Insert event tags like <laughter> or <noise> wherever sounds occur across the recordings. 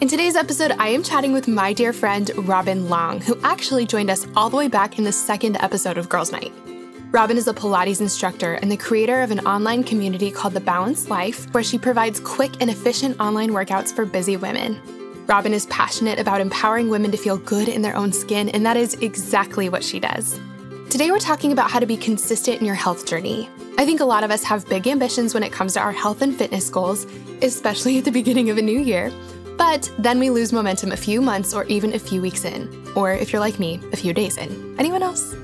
In today's episode, I am chatting with my dear friend Robin Long, who actually joined us all the way back in the second episode of Girls Night. Robin is a Pilates instructor and the creator of an online community called The Balanced Life, where she provides quick and efficient online workouts for busy women. Robin is passionate about empowering women to feel good in their own skin, and that is exactly what she does. Today, we're talking about how to be consistent in your health journey. I think a lot of us have big ambitions when it comes to our health and fitness goals, especially at the beginning of a new year. But then we lose momentum a few months or even a few weeks in, or if you're like me, a few days in. Anyone else?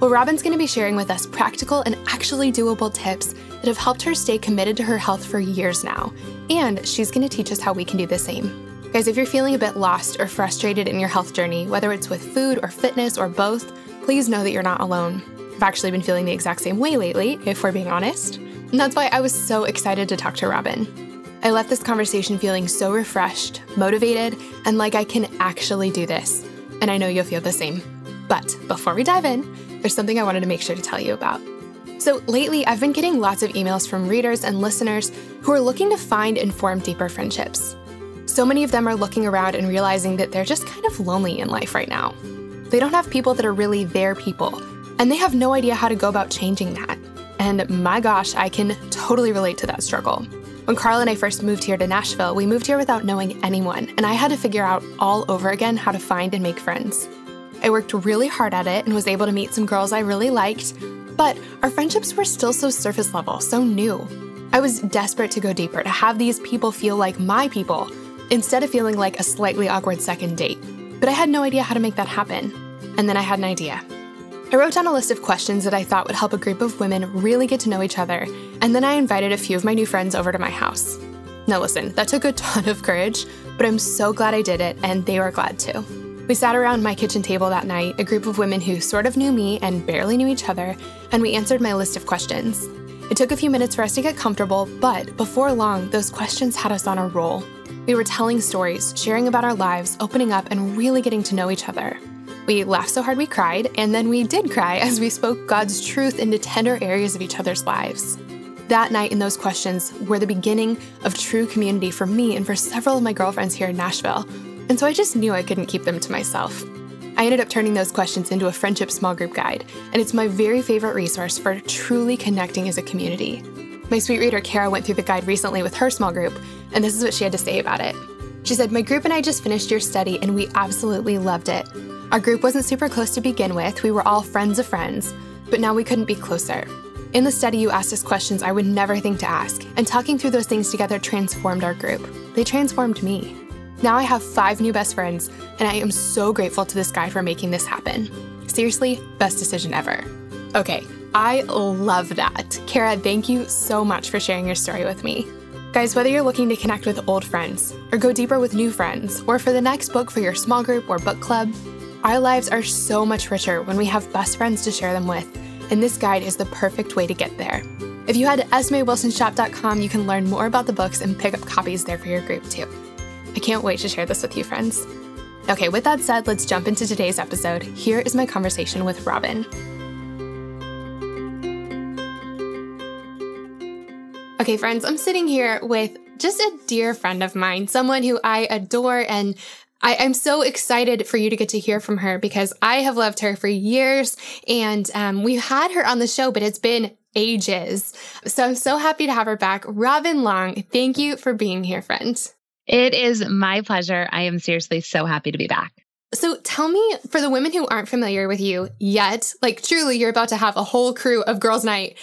Well, Robin's going to be sharing with us practical and actually doable tips that have helped her stay committed to her health for years now, and she's going to teach us how we can do the same. Guys, if you're feeling a bit lost or frustrated in your health journey, whether it's with food or fitness or both, please know that you're not alone. I've actually been feeling the exact same way lately, if we're being honest. And that's why I was so excited to talk to Robin. I left this conversation feeling so refreshed, motivated, and like I can actually do this. And I know you'll feel the same. But before we dive in, there's something I wanted to make sure to tell you about. So, lately, I've been getting lots of emails from readers and listeners who are looking to find and form deeper friendships. So many of them are looking around and realizing that they're just kind of lonely in life right now. They don't have people that are really their people, and they have no idea how to go about changing that. And my gosh, I can totally relate to that struggle. When Carl and I first moved here to Nashville, we moved here without knowing anyone, and I had to figure out all over again how to find and make friends. I worked really hard at it and was able to meet some girls I really liked, but our friendships were still so surface level, so new. I was desperate to go deeper, to have these people feel like my people, instead of feeling like a slightly awkward second date. But I had no idea how to make that happen. And then I had an idea. I wrote down a list of questions that I thought would help a group of women really get to know each other, and then I invited a few of my new friends over to my house. Now, listen, that took a <laughs> ton of courage, but I'm so glad I did it, and they were glad too. We sat around my kitchen table that night, a group of women who sort of knew me and barely knew each other, and we answered my list of questions. It took a few minutes for us to get comfortable, but before long, those questions had us on a roll. We were telling stories, sharing about our lives, opening up, and really getting to know each other. We laughed so hard we cried, and then we did cry as we spoke God's truth into tender areas of each other's lives. That night and those questions were the beginning of true community for me and for several of my girlfriends here in Nashville, and so I just knew I couldn't keep them to myself. I ended up turning those questions into a friendship small group guide, and it's my very favorite resource for truly connecting as a community. My sweet reader Kara went through the guide recently with her small group, and this is what she had to say about it. She said, My group and I just finished your study, and we absolutely loved it. Our group wasn't super close to begin with, we were all friends of friends, but now we couldn't be closer. In the study, you asked us questions I would never think to ask, and talking through those things together transformed our group. They transformed me. Now I have five new best friends, and I am so grateful to this guy for making this happen. Seriously, best decision ever. Okay, I love that. Kara, thank you so much for sharing your story with me. Guys, whether you're looking to connect with old friends, or go deeper with new friends, or for the next book for your small group or book club, our lives are so much richer when we have best friends to share them with, and this guide is the perfect way to get there. If you head to esmewilsonshop.com, you can learn more about the books and pick up copies there for your group too. I can't wait to share this with you, friends. Okay, with that said, let's jump into today's episode. Here is my conversation with Robin. Okay, friends, I'm sitting here with just a dear friend of mine, someone who I adore and I, am so excited for you to get to hear from her because I have loved her for years and um, we've had her on the show, but it's been ages. So I'm so happy to have her back. Robin Long, thank you for being here, friend. It is my pleasure. I am seriously so happy to be back. So tell me, for the women who aren't familiar with you yet, like truly, you're about to have a whole crew of girls' night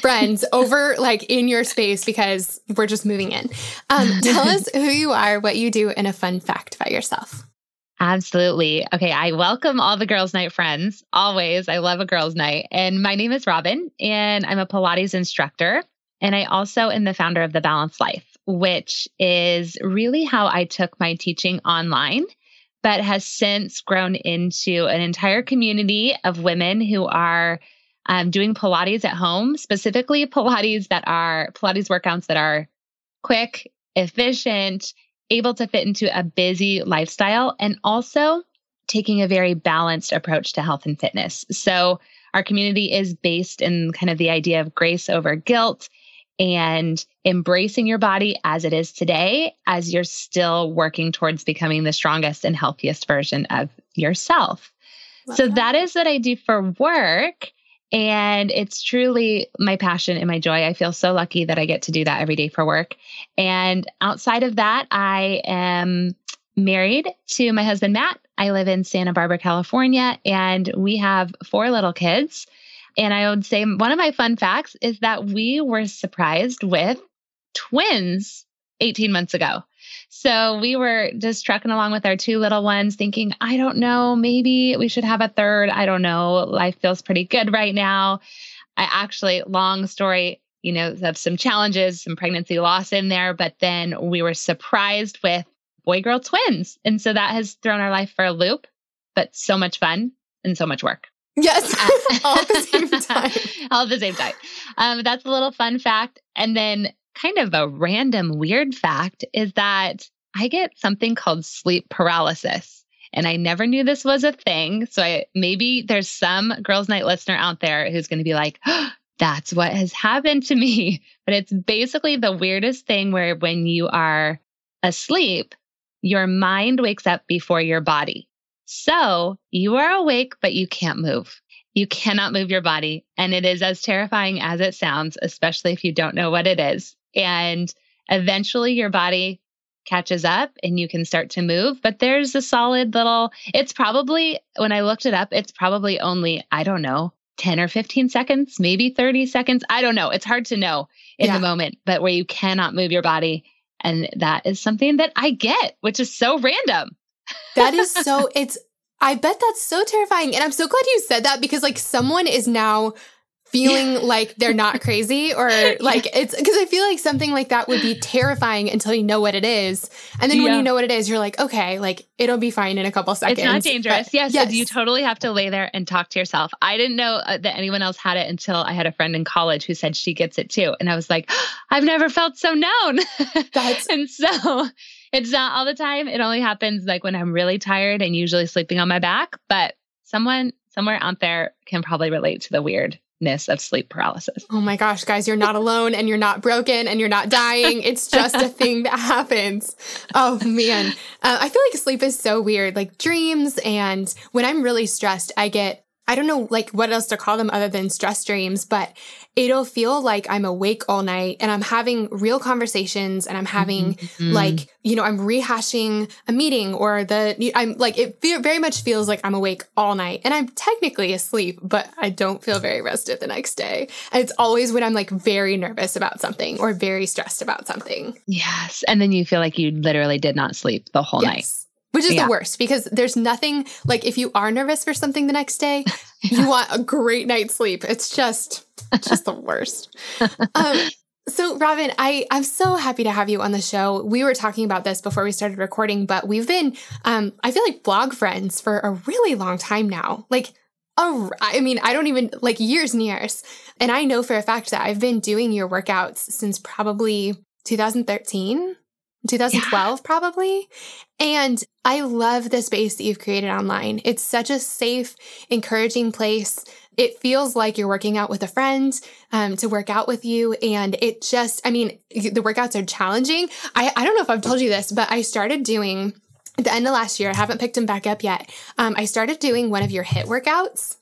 friends over like in your space because we're just moving in. Um, tell us who you are, what you do, and a fun fact about yourself. Absolutely. Okay. I welcome all the girls' night friends. Always. I love a girls' night. And my name is Robin, and I'm a Pilates instructor. And I also am the founder of The Balanced Life, which is really how I took my teaching online but has since grown into an entire community of women who are um, doing Pilates at home, specifically Pilates that are Pilates workouts that are quick, efficient, able to fit into a busy lifestyle, and also taking a very balanced approach to health and fitness. So, our community is based in kind of the idea of grace over guilt and embracing your body as it is today, as you're still working towards becoming the strongest and healthiest version of yourself. Love so, that. that is what I do for work. And it's truly my passion and my joy. I feel so lucky that I get to do that every day for work. And outside of that, I am married to my husband, Matt. I live in Santa Barbara, California, and we have four little kids. And I would say one of my fun facts is that we were surprised with twins 18 months ago. So we were just trucking along with our two little ones, thinking, I don't know, maybe we should have a third. I don't know. Life feels pretty good right now. I actually, long story, you know, have some challenges, some pregnancy loss in there, but then we were surprised with boy girl twins. And so that has thrown our life for a loop, but so much fun and so much work. Yes, <laughs> all at the same <laughs> time. all at the same time. Um, that's a little fun fact. And then kind of a random weird fact is that I get something called sleep paralysis. And I never knew this was a thing. So I maybe there's some girls' night listener out there who's going to be like, oh, <gasps> that's what has happened to me. <laughs> But it's basically the weirdest thing where when you are asleep, your mind wakes up before your body. So you are awake, but you can't move. You cannot move your body. And it is as terrifying as it sounds, especially if you don't know what it is. And eventually your body catches up and you can start to move. But there's a solid little, it's probably, when I looked it up, it's probably only, I don't know, 10 or 15 seconds, maybe 30 seconds. I don't know. It's hard to know in yeah. the moment, but where you cannot move your body. And that is something that I get, which is so random. that is so, <laughs> it's, I bet that's so terrifying. And I'm so glad you said that because like someone is now feeling yeah. like they're not <laughs> crazy or like yeah. it's because I feel like something like that would be terrifying until you know what it is. And then yeah. when you know what it is, you're like, okay, like it'll be fine in a couple seconds. It's not dangerous. But, yes. yes. You totally have to lay there and talk to yourself. I didn't know uh, that anyone else had it until I had a friend in college who said she gets it too. And I was like, oh, I've never felt so known. That's <laughs> and so it's not all the time. It only happens like when I'm really tired and usually sleeping on my back. But someone somewhere out there can probably relate to the weird of sleep paralysis. Oh my gosh, guys, you're not alone and you're not broken and you're not dying. It's just a thing that happens. Oh man. Uh, I feel like sleep is so weird. Like dreams, and when I'm really stressed, I get I don't know like what else to call them other than stress dreams, but it'll feel like I'm awake all night and I'm having real conversations and I'm having mm-hmm. like, you know, I'm rehashing a meeting or the, I'm like, it very much feels like I'm awake all night and I'm technically asleep, but I don't feel very rested the next day. And it's always when I'm like very nervous about something or very stressed about something. Yes. And then you feel like you literally did not sleep the whole yes. night. Which is yeah. the worst because there's nothing like if you are nervous for something the next day, <laughs> you want a great night's sleep. It's just just the worst. Um, so Robin, I I'm so happy to have you on the show. We were talking about this before we started recording, but we've been um, I feel like blog friends for a really long time now. Like a, I mean, I don't even like years and years. And I know for a fact that I've been doing your workouts since probably 2013. 2012 yeah. probably. And I love the space that you've created online. It's such a safe, encouraging place. It feels like you're working out with a friend um, to work out with you. And it just, I mean, the workouts are challenging. I, I don't know if I've told you this, but I started doing at the end of last year, I haven't picked them back up yet. Um, I started doing one of your HIIT workouts.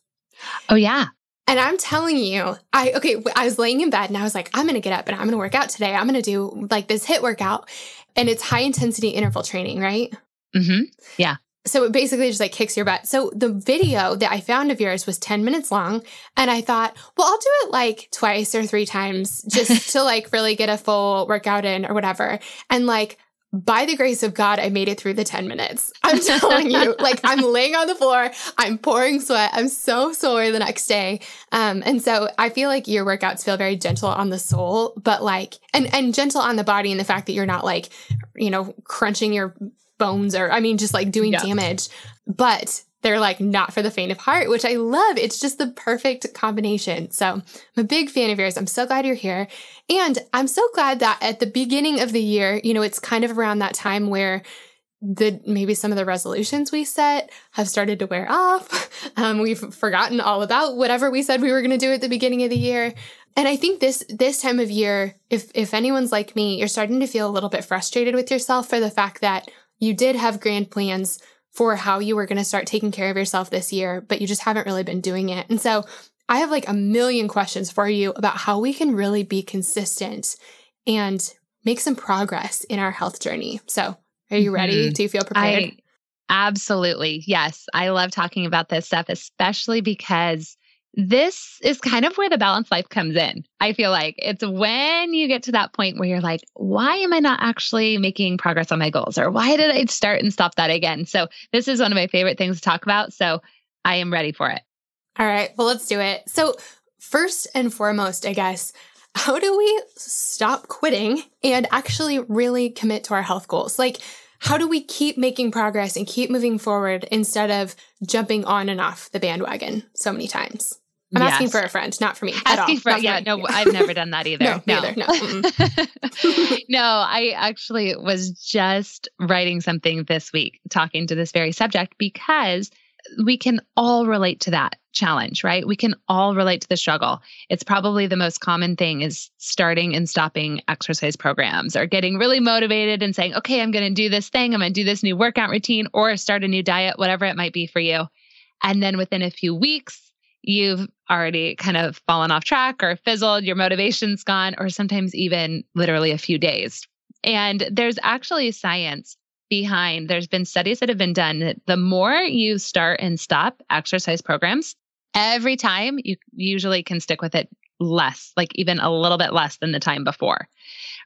Oh, yeah. And I'm telling you, I, okay, I was laying in bed and I was like, I'm going to get up and I'm going to work out today. I'm going to do like this HIIT workout and it's high intensity interval training, right? Mm-hmm. Yeah. So it basically just like kicks your butt. So the video that I found of yours was 10 minutes long. And I thought, well, I'll do it like twice or three times just <laughs> to like really get a full workout in or whatever. And like, by the grace of God, I made it through the 10 minutes. I'm <laughs> telling you, like I'm laying on the floor, I'm pouring sweat, I'm so sore the next day. Um, and so I feel like your workouts feel very gentle on the soul, but like, and, and gentle on the body and the fact that you're not like, you know, crunching your bones or, I mean, just like doing yeah. damage. But they're like not for the faint of heart, which I love. It's just the perfect combination. So I'm a big fan of yours. I'm so glad you're here. And I'm so glad that at the beginning of the year, you know, it's kind of around that time where the maybe some of the resolutions we set have started to wear off. <laughs> Um, we've forgotten all about whatever we said we were going to do at the beginning of the year. And I think this this time of year, if if anyone's like me, you're starting to feel a little bit frustrated with yourself for the fact that you did have grand plans for how you were going to start taking care of yourself this year, but you just haven't really been doing it. And so I have like a million questions for you about how we can really be consistent and make some progress in our health journey. So are you ready? Mm-hmm. Do you feel prepared? I, absolutely. Yes. I love talking about this stuff, especially because this is kind of where the balanced life comes in. I feel like it's when you get to that point where you're like, why am I not actually making progress on my goals? Or why did I start and stop that again? So, this is one of my favorite things to talk about. So, I am ready for it. All right. Well, let's do it. So, first and foremost, I guess, how do we stop quitting and actually really commit to our health goals? Like, how do we keep making progress and keep moving forward instead of jumping on and off the bandwagon so many times? I'm yes. asking for a friend, not for me. Asking for yeah, no, I've never done that <laughs> either. no, no, no. <laughs> no, I actually was just writing something this week talking to this very subject because we can all relate to that challenge, right? We can all relate to the struggle. It's probably the most common thing is starting and stopping exercise programs or getting really motivated and saying, okay, I'm going to do this thing. I'm going to do this new workout routine or start a new diet, whatever it might be for you. And then within a few weeks, you've already kind of fallen off track or fizzled, your motivation's gone, or sometimes even literally a few days. And there's actually science behind, there's been studies that have been done that the more you start and stop exercise programs, every time you usually can stick with it less, like even a little bit less than the time before.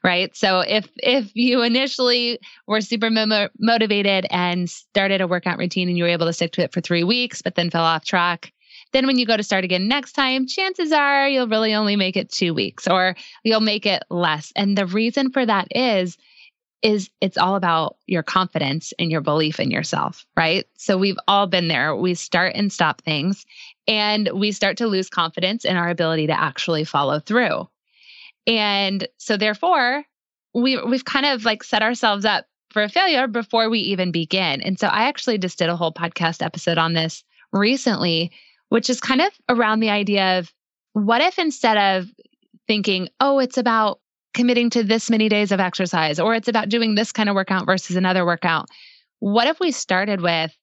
Right. So if if you initially were super mo- motivated and started a workout routine and you were able to stick to it for three weeks, but then fell off track, then when you go to start again next time, chances are you'll really only make it two weeks or you'll make it less. And the reason for that is is it's all about your confidence and your belief in yourself, right? So we've all been there. We start and stop things and we start to lose confidence in our ability to actually follow through. And so therefore, we we've kind of like set ourselves up for a failure before we even begin. And so I actually just did a whole podcast episode on this recently, which is kind of around the idea of what if instead of thinking, oh, it's about committing to this many days of exercise or it's about doing this kind of workout versus another workout. What if we started with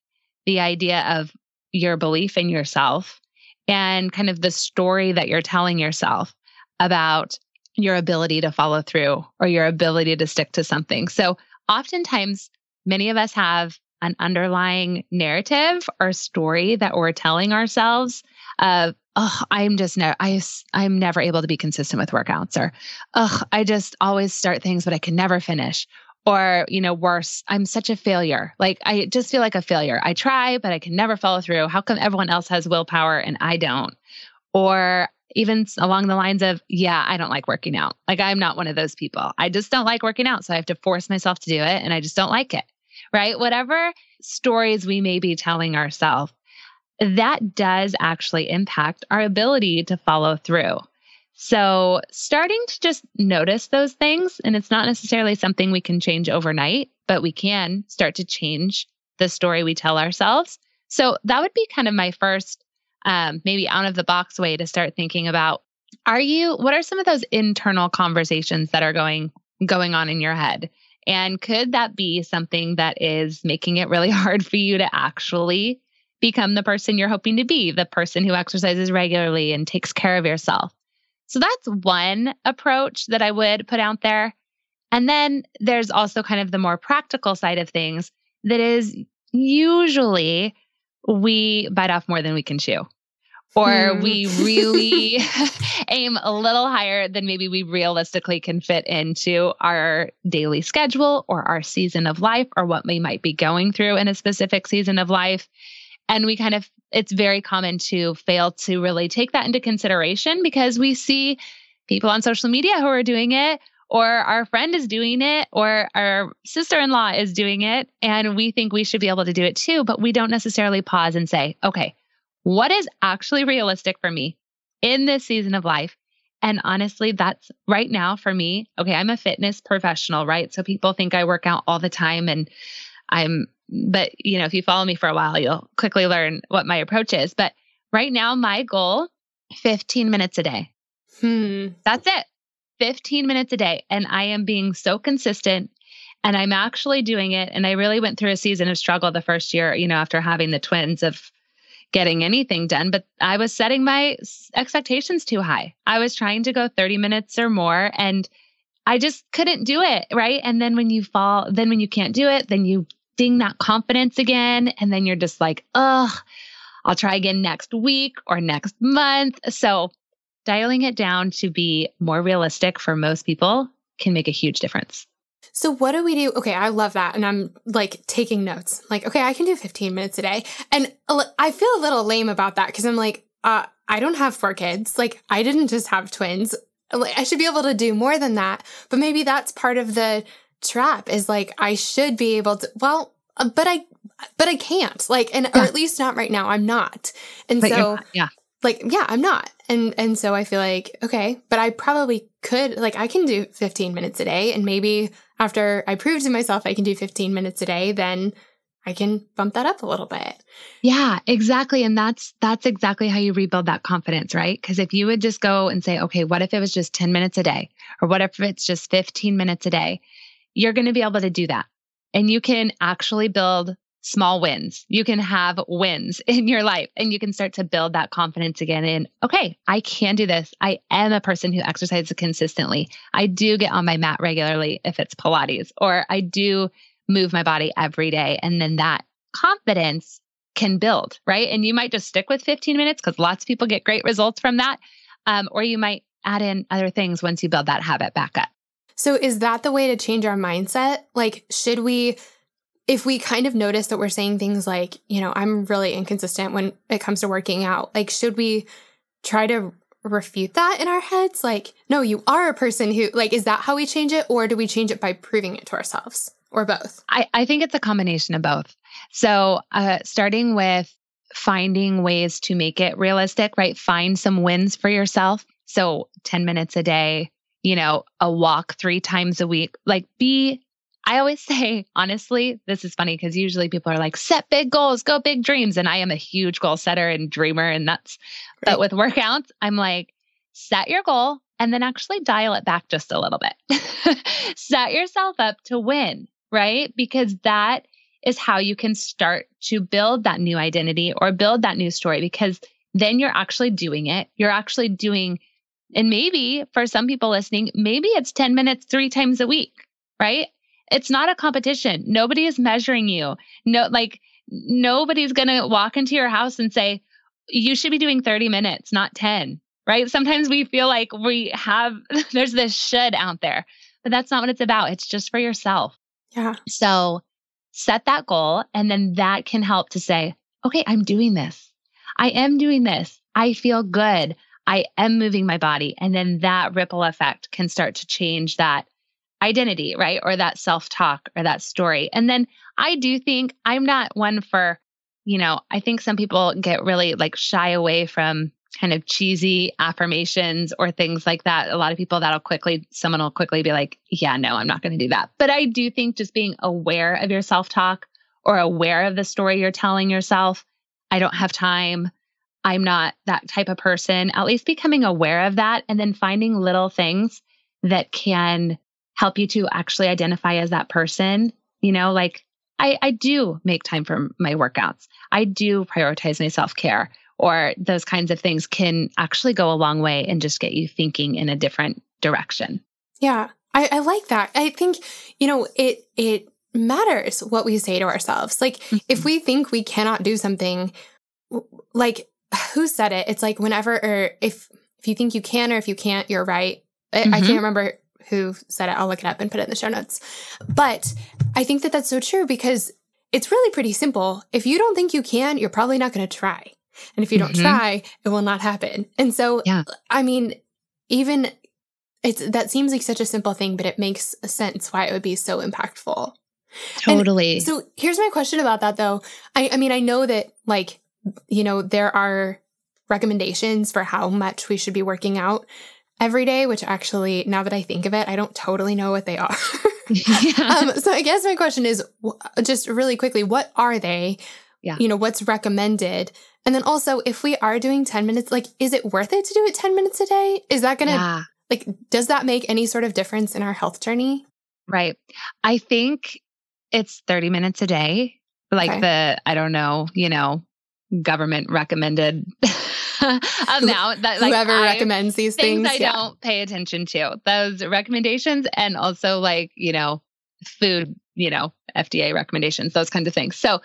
the idea of your belief in yourself and kind of the story that you're telling yourself about your ability to follow through or your ability to stick to something? So, oftentimes, many of us have an underlying narrative or story that we're telling ourselves of oh, I'm just no, I, I'm never able to be consistent with workouts, or oh, I just always start things, but I can never finish. Or, you know, worse, I'm such a failure. Like, I just feel like a failure. I try, but I can never follow through. How come everyone else has willpower and I don't? Or even along the lines of, yeah, I don't like working out. Like, I'm not one of those people. I just don't like working out. So I have to force myself to do it and I just don't like it. Right. Whatever stories we may be telling ourselves that does actually impact our ability to follow through. So, starting to just notice those things, and it's not necessarily something we can change overnight, but we can start to change the story we tell ourselves. So, that would be kind of my first, um, maybe out of the box way to start thinking about are you, what are some of those internal conversations that are going, going on in your head? And could that be something that is making it really <laughs> hard for you to actually become the person you're hoping to be, the person who exercises regularly and takes care of yourself. So that's one approach that I would put out there. And then there's also kind of the more practical side of things that is usually we bite off more than we can chew. Or hmm. we really <laughs> aim a little higher than maybe we realistically can fit into our daily schedule or our season of life or what we might be going through in a specific season of life. And we kind of, it's very common to fail to really take that into consideration because we see people on social media who are doing it, or our friend is doing it or our sister-in-law is doing it and we think we should be able to do it too, but we don't necessarily pause and say, "Okay, what is actually realistic for me in this season of life?" And honestly, that's right now for me. Okay, I'm a fitness professional, right? So people think I work out all the time and I'm but you know, if you follow me for a while, you'll quickly learn what my approach is. But right now my goal 15 minutes a day. Hmm. That's it. 15 minutes a day and I am being so consistent and I'm actually doing it and I really went through a season of struggle the first year, you know, after having the twins of getting anything done, but I was setting my expectations too high. I was trying to go 30 minutes or more and I just couldn't do it. Right. And then when you fall, then when you can't do it, then you that confidence again. And then you're just like, ugh, I'll try again next week or next month. So dialing it down to be more realistic for most people can make a huge difference. So what do we do? Okay, I love that. And I'm like taking notes. Like, okay, I can do 15 minutes a day. And I feel a little lame about that because I'm like, uh, I don't have four kids. Like, I didn't just have twins. I should be able to do more than that. But maybe that's part of the trap is like, I should be able to, well, uh, but I, but I can't like, and, yeah. or at least not right now. I'm not. And but so, yeah like yeah i'm not and and so i feel like okay but i probably could like i can do 15 minutes a day and maybe after i prove to myself i can do 15 minutes a day then i can bump that up a little bit yeah exactly and that's that's exactly how you rebuild that confidence right because if you would just go and say okay what if it was just 10 minutes a day or what if it's just 15 minutes a day you're going to be able to do that and you can actually build small wins. You can have wins <laughs> in your life and you can start to build that confidence again in, okay, I can do this. I am a person who exercises consistently. I do get on my mat regularly if it's Pilates, or I do move my body every day. And then that confidence can build, right? And you might just stick with 15 minutes because lots of people get great results from that. Um, or you might add in other things once you build that habit back up. So, is that the way to change our mindset? Like, should we if we kind of notice that we're saying things like, you know, I'm really inconsistent when it comes to working out, like, should we try to refute that in our heads? Like, no, you are a person who, like, is that how we change it? Or do we change it by proving it to ourselves or both? I, I think it's a combination of both. So, uh, starting with finding ways to make it realistic, right? Find some wins for yourself. So, 10 minutes a day, you know, a walk three times a week, like, be I always <laughs> say, honestly, this is funny because usually people are like, set big goals, go big dreams. And I am a huge goal setter and dreamer. And that's, right. but with workouts, I'm like, set your goal and then actually dial it back just a little bit. <laughs> set yourself up to win, right? Because that is how you can start to build that new identity or build that new story because then you're actually doing it. You're actually doing, and maybe for some people listening, maybe it's 10 minutes three times a week, right? It's not a competition. Nobody is measuring you. No, like nobody's going to walk into your house and say, you should be doing 30 minutes, not 10, right? Sometimes we feel like we have, <laughs> there's this should out there, but that's not what it's about. It's just for yourself. Yeah. So set that goal. And then that can help to say, okay, I'm doing this. I am doing this. I feel good. I am moving my body. And then that ripple effect can start to change that identity, right? Or that self talk or that story. And then I do think I'm not one for, you know, I think some people get really like shy away from kind of cheesy affirmations or things like that. A lot of people that'll quickly, someone will quickly be like, yeah, no, I'm not going to do that. But I do think just being aware of your self talk or aware of the story you're telling yourself, I don't have time. I'm not that type of person. At least becoming aware of that and then finding little things that can help you to actually identify as that person. You know, like I, I do make time for my workouts. I do prioritize my self care, or those kinds of things can actually go a long way and just get you thinking in a different direction. Yeah, I, I like that. I think you know it. It matters what we say to ourselves. Like mm-hmm. if we think we cannot do something, like <sighs> who said it? It's like whenever or if if you think you can or if you can't, you're right. Mm-hmm. I can't remember who said it. I'll look it up and put it in the show notes. But I think that that's so true because it's really pretty simple. If you don't think you can, you're probably not going to try. And if you don't mm-hmm. try, it will not happen. And so, yeah. I mean, even it's that seems like such a simple thing, but it makes sense why it would be so impactful. Totally. And so here's my question about that though. I, I mean, I know that like, you know, there are recommendations for how much we should be working out every day, which actually, now that I think of it, I don't totally know what they are. yeah. <laughs> um, so I guess my question is just really quickly, what are they? Yeah. You know, what's recommended? And then also, if we are doing 10 minutes, like, is it worth it to do it 10 minutes a day? Is that going to, yeah. like, does that make any sort of difference in our health journey? Right. I think it's 30 minutes a day, like okay. the, I don't know, you know, government recommended <laughs> amount that like whoever I, recommends these things, things I yeah. don't pay attention to those recommendations and also like, you know, food, you know, FDA recommendations, those kinds of things. So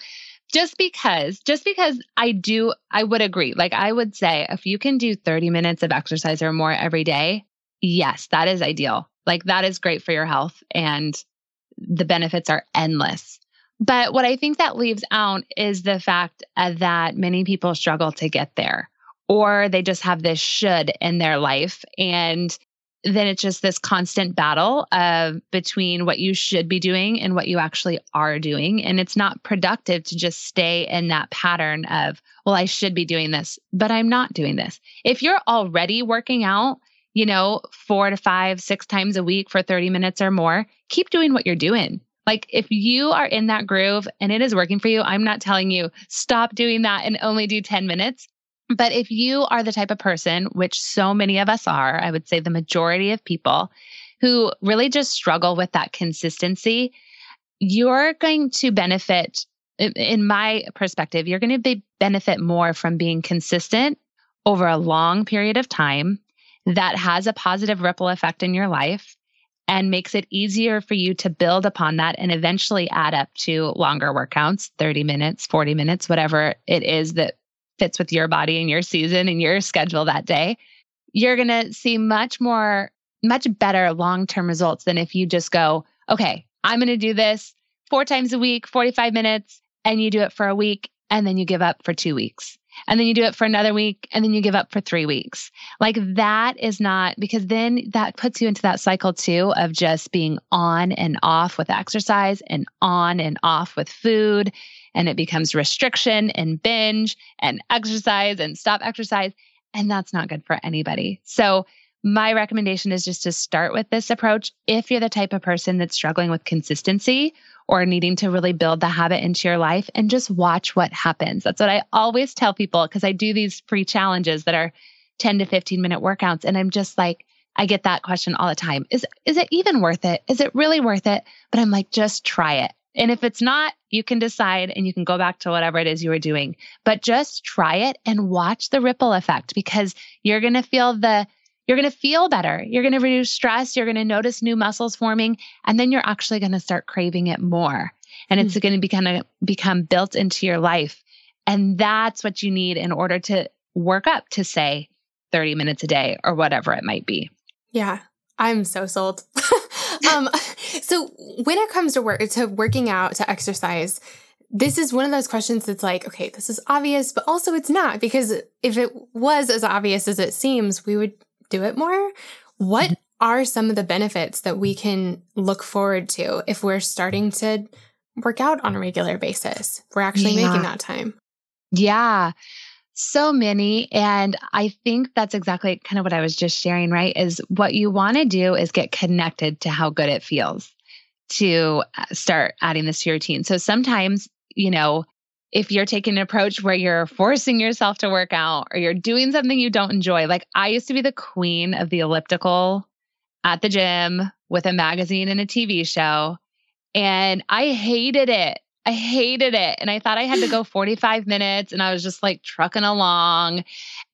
just because, just because I do, I would agree. Like I would say if you can do 30 minutes of exercise or more every day, yes, that is ideal. Like that is great for your health and the benefits are endless. But what I think that leaves out is the fact uh, that many people struggle to get there, or they just have this should in their life. And then it's just this constant battle of between what you should be doing and what you actually are doing. And it's not productive to just stay in that pattern of, well, I should be doing this, but I'm not doing this. If you're already working out, you know, four to five, six times a week for 30 minutes or more, keep doing what you're doing. Like if you are in that groove and it is working for you, I'm not telling you stop doing that and only do 10 minutes. But if you are the type of person, which so many of us are, I would say the majority of people who really just struggle with that consistency, you're going to benefit, in my perspective, you're going to be, benefit more from being consistent over a long period of time that has a positive ripple effect in your life and makes it easier for you to build upon that and eventually add up to longer workouts 30 minutes, 40 minutes, whatever it is that fits with your body and your season and your schedule that day. You're going to see much more, much better long term results than if you just go, okay, I'm going to do this four times a week, 45 minutes, and you do it for a week and then you give up for two weeks and then you do it for another week and then you give up for three weeks. Like that is not because then that puts you into that cycle too of just being on and off with exercise and on and off with food. And it becomes restriction and binge and exercise and stop exercise. And that's not good for anybody. So, my recommendation is just to start with this approach if you're the type of person that's struggling with consistency or needing to really build the habit into your life and just watch what happens. That's what I always tell people because I do these free challenges that are 10 to 15 minute workouts. And I'm just like, I get that question all the time. Is is it even worth it? Is it really worth it? But I'm like, just try it. And if it's not, you can decide and you can go back to whatever it is you were doing. But just try it and watch the ripple effect because you're going to feel the you're going to feel better. You're going to reduce stress. You're going to notice new muscles forming, and then you're actually going to start craving it more. And mm-hmm. it's going to become, become built into your life. And that's what you need in order to work up to, say, 30 minutes a day or whatever it might be. Yeah, I'm so sold. <laughs> um, so when it comes to work, to working out, to exercise, this is one of those questions that's like, okay, this is obvious, but also it's not because if it was as obvious as it seems, we would do it more. What mm-hmm. are some of the benefits that we can look forward to if we're starting to work out on a regular basis? We're actually yeah. making that time. Yeah. So many. And I think that's exactly kind of what I was just sharing, right? Is what you want to do is get connected to how good it feels to uh, start adding this to your routine. So sometimes, you know, if you're taking an approach where you're forcing yourself to work out or you're doing something you don't enjoy. Like I used to be the queen of the elliptical at the gym with a magazine and a TV show. And I hated it. I hated it. And I thought I had to go <laughs> 45 minutes and I was just like trucking along.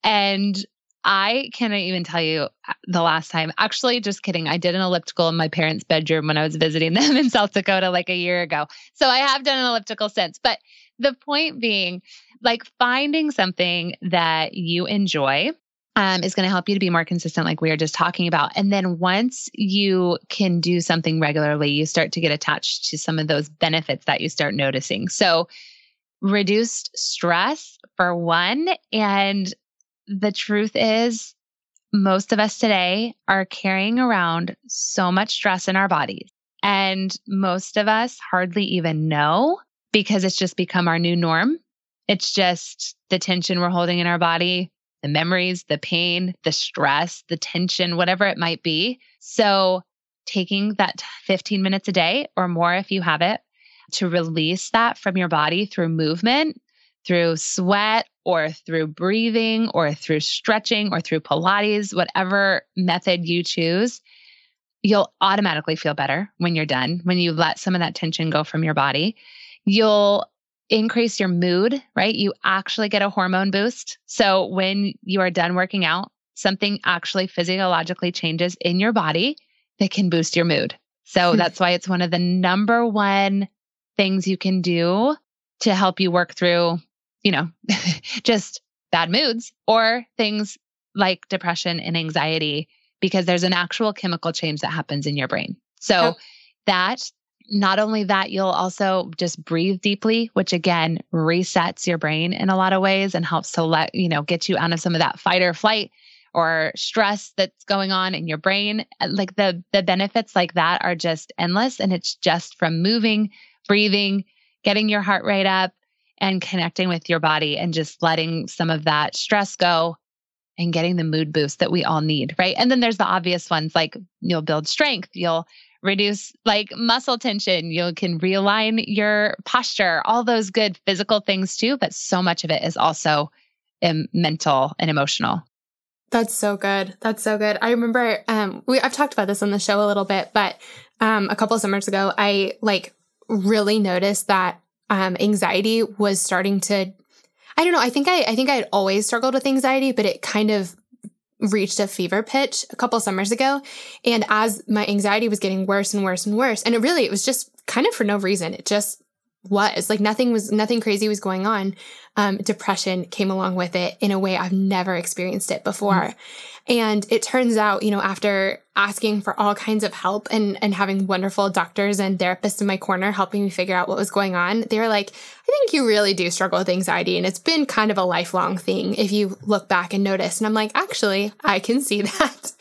And I cannot even tell you uh, the last time. Actually, just kidding. I did an elliptical in my parents' bedroom when I was visiting <laughs> them in South Dakota like a year ago. So I have done an elliptical since. But the point being, like finding something that you enjoy um, is going to help you to be more consistent, like we were just talking about. And then once you can do something regularly, you start to get attached to some of those benefits that you start noticing. So, reduced stress for one. And the truth is, most of us today are carrying around so much stress in our bodies. And most of us hardly even know because it's just become our new norm. It's just the tension we're holding in our body, the memories, the pain, the stress, the tension, whatever it might be. So, taking that 15 minutes a day or more if you have it to release that from your body through movement, through sweat, or through breathing, or through stretching, or through Pilates, whatever method you choose, you'll automatically feel better when you're done, when you let some of that tension go from your body. You'll increase your mood, right? You actually get a hormone boost. So when you are done working out, something actually physiologically changes in your body that can boost your mood. So hmm. that's why it's one of the number one things you can do to help you work through, you know, <laughs> just bad moods or things like depression and anxiety because there's an actual chemical change that happens in your brain. So that not only that, you'll also just breathe deeply, which again resets your brain in a lot of ways and helps to let, you know, get you out of some of that fight or flight or stress that's going on in your brain. Uh, like the the benefits like that are just endless and it's just from moving, breathing, getting your heart rate up and connecting with your body and just letting some of that stress go and getting the mood boost that we all need, right? And then there's the obvious ones like you'll build strength, you'll reduce like muscle tension. You can realign your posture, all those good physical things too. But so much of it is also um, mental and emotional. That's so good. That's so good. I remember um, we I've talked about this on the show a little bit, but um, a couple summers ago, I like really noticed that um, anxiety was starting to. I don't know. I think I I think I had always struggled with anxiety, but it kind of reached a fever pitch a couple summers ago. And as my anxiety was getting worse and worse and worse, and it really, it was just kind of for no reason. It just was like nothing was, nothing crazy was going on. Um, depression came along with it in a way I've never experienced it before. Mm-hmm. And it turns out, you know, after asking for all kinds of help and, and having wonderful doctors and therapists in my corner helping me figure out what was going on, they were like, I think you really do struggle with anxiety. And it's been kind of a lifelong thing if you look back and notice. And I'm like, actually, I can see <laughs> that.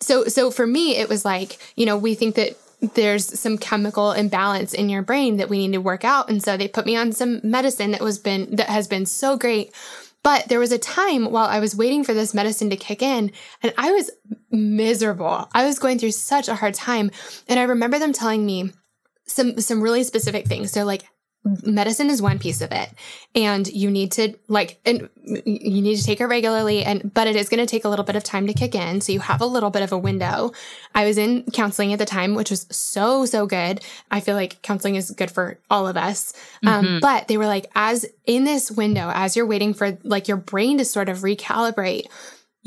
So, so for me, it was like, you know, we think that there's some chemical imbalance in your brain that we need to work out. And so they put me on some medicine that was been, that has been so great but there was a time while I was waiting for this medicine to kick in and I was miserable. I was going through such a hard time. And I remember them telling me some, some really specific things. They're like, medicine is one piece of it. And you need to like and you need to take it regularly and but it is going to take a little bit of time to kick in so you have a little bit of a window. I was in counseling at the time which was so so good. I feel like counseling is good for all of us. Um, mm-hmm. um, but they were like as in this window as you're waiting for like your brain to sort of recalibrate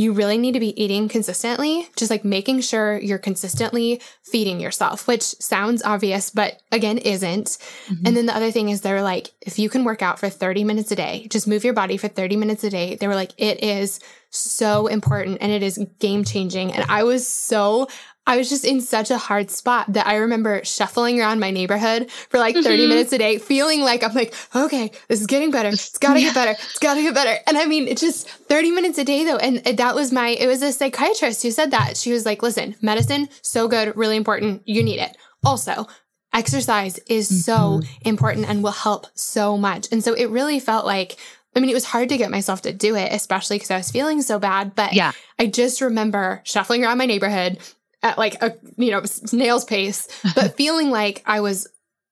you really need to be eating consistently, just like making sure you're consistently feeding yourself, which sounds obvious, but again, isn't. Mm-hmm. And then the other thing is they're like, if you can work out for 30 minutes a day, just move your body for 30 minutes a day. They were like, it is so important and it is game changing. And I was so I was just in such a hard spot that I remember shuffling around my neighborhood for like 30 mm-hmm. minutes a day, feeling like I'm like, okay, this is getting better. It's gotta yeah. get better. It's gotta get better. And I mean, it's just 30 minutes a day though. And that was my, it was a psychiatrist who said that. She was like, listen, medicine, so good, really important. You need it. Also, exercise is mm-hmm. so important and will help so much. And so it really felt like I mean, it was hard to get myself to do it, especially because I was feeling so bad. But yeah. I just remember shuffling around my neighborhood, at like a you know snail's pace, but <laughs> feeling like I was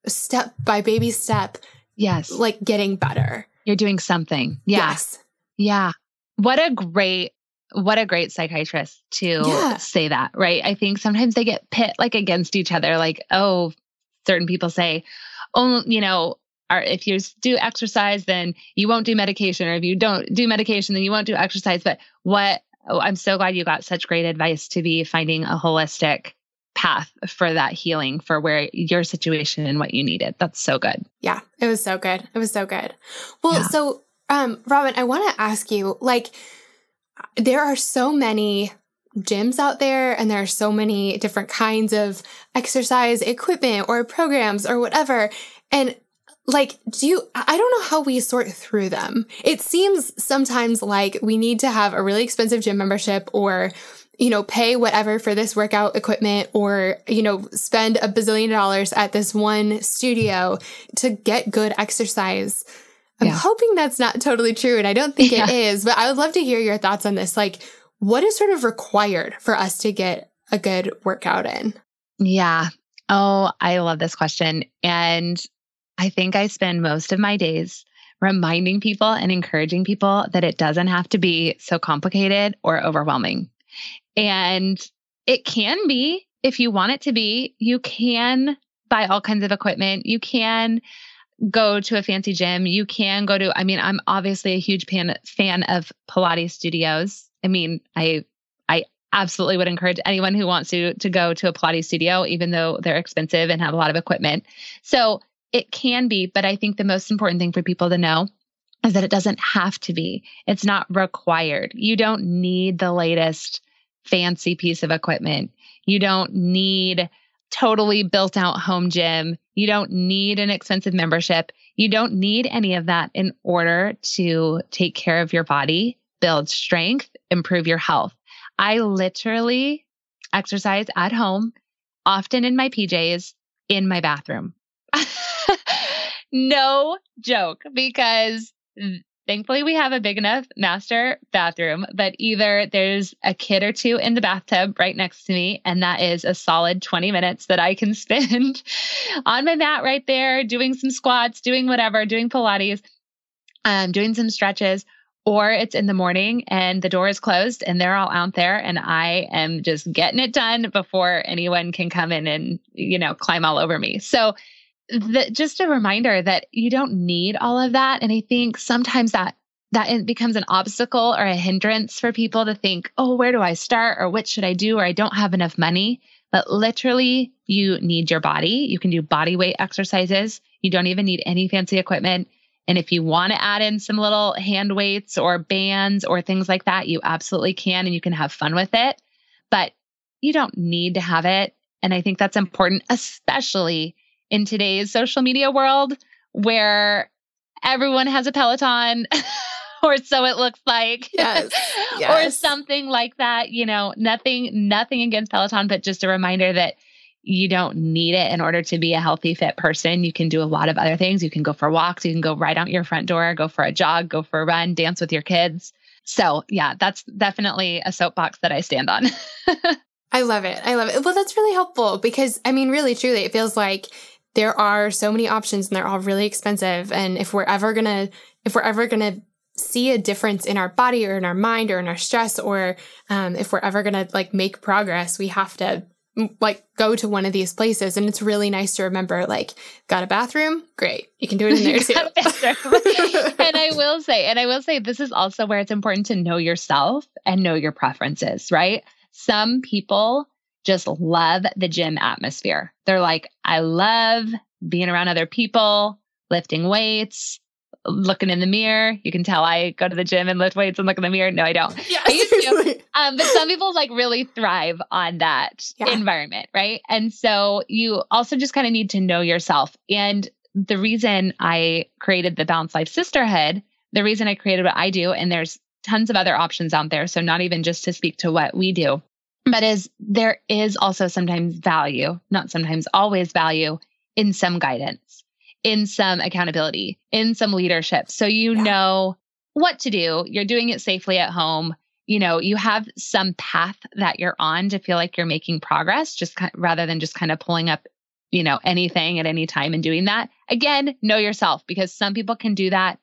step by baby step, yes, like getting better. You're doing something. Yeah. Yes. Yeah. What a great what a great psychiatrist to yeah. say that, right? I think sometimes they get pit like against each other like, oh, certain people say, "Oh, you know, or if you do exercise, then you won't do medication, or if you don't do medication, then you won't do exercise. But what oh, I'm so glad you got such great advice to be finding a holistic path for that healing for where your situation and what you needed. That's so good. Yeah, it was so good. It was so good. Well, yeah. so um Robin, I want to ask you like there are so many gyms out there and there are so many different kinds of exercise equipment or programs or whatever. And like, do you, I don't know how we sort through them. It seems sometimes like we need to have a really expensive gym membership or, you know, pay whatever for this workout equipment or, you know, spend a bazillion dollars at this one studio to get good exercise. I'm yeah. hoping that's not totally true. And I don't think yeah. it is, but I would love to hear your thoughts on this. Like, what is sort of required for us to get a good workout in? Yeah. Oh, I love this question. And I think I spend most of my days reminding people and encouraging people that it doesn't have to be so complicated or overwhelming. And it can be if you want it to be. You can buy all kinds of equipment. You can go to a fancy gym. You can go to, I mean, I'm obviously a huge fan, fan of Pilates studios. I mean, I I absolutely would encourage anyone who wants to to go to a Pilates studio, even though they're expensive and have a lot of equipment. So it can be, but I think the most important thing for people to know is that it doesn't have to be. It's not required. You don't need the latest fancy piece of equipment. You don't need totally built out home gym. You don't need an expensive membership. You don't need any of that in order to take care of your body, build strength, improve your health. I literally exercise at home, often in my PJs, in my bathroom. <laughs> no joke, because thankfully we have a big enough master bathroom, but either there's a kid or two in the bathtub right next to me, and that is a solid 20 minutes that I can <laughs> spend on my mat right there, doing some squats, doing whatever, doing Pilates, um, doing some stretches. Or it's in the morning and the door is closed and they're all out there and I am just getting it done before anyone can come in and, you know, climb all over me. So the, just a reminder that you don't need all of that. And I think sometimes that that becomes an obstacle or a hindrance for people to think, oh, where do I start? Or what should I do? Or I don't have enough money. But literally, you need your body. You can do body weight exercises. You don't even need any fancy equipment. And if you want to add in some little hand weights or bands or things like that, you absolutely can and you can have fun with it. But you don't need to have it. And I think that's important, especially in today's social media world where everyone has a Peloton. <laughs> or so it looks like. Yes, <laughs> yes. or something like that. You know, nothing, nothing against Peloton, but just a reminder that you don't need it in order to be a healthy, fit person. You can do a lot of other things. You can go for walks. You can go right out your front door, go for a jog, go for a run, dance with your kids. So, yeah, that's definitely a soapbox that I stand on. <laughs> I love it. I love it. Well, that's really helpful because, I mean, really, truly, it feels like there are so many options and they're all really expensive. And if we're ever gonna, if we're ever gonna see a difference in our body or in our mind or in our stress, or um, if we're ever gonna like make progress, we have to like go to one of these places. And it's really nice to remember like got a bathroom? Great. You can do it in there <laughs> too and i will say and i will say this is also where it's important to know yourself and know your preferences right? Some people just love the gym atmosphere. They're like, I love being around other people, lifting weights, looking in the mirror. You can tell I go to the gym and lift weights and look in the mirror. No, I don't. <laughs> Yeah, I used to. <laughs> Um, but some people like really thrive on that yeah. environment, right? And so you also just kind of need to know yourself. And the reason I created the Balanced Life Sisterhood, the reason I created what I do, and there's tons of other options out there. So not even just to speak to what we do, but is there is also sometimes value, not sometimes always value in some guidance, in some accountability, in some leadership. So you yeah. know what to do. You're doing it safely at home. You know, you have some path that you're on to feel like you're making progress, just kind, rather than just kind of pulling up, you know, anything at any time and doing that. Again, know yourself because some people can do that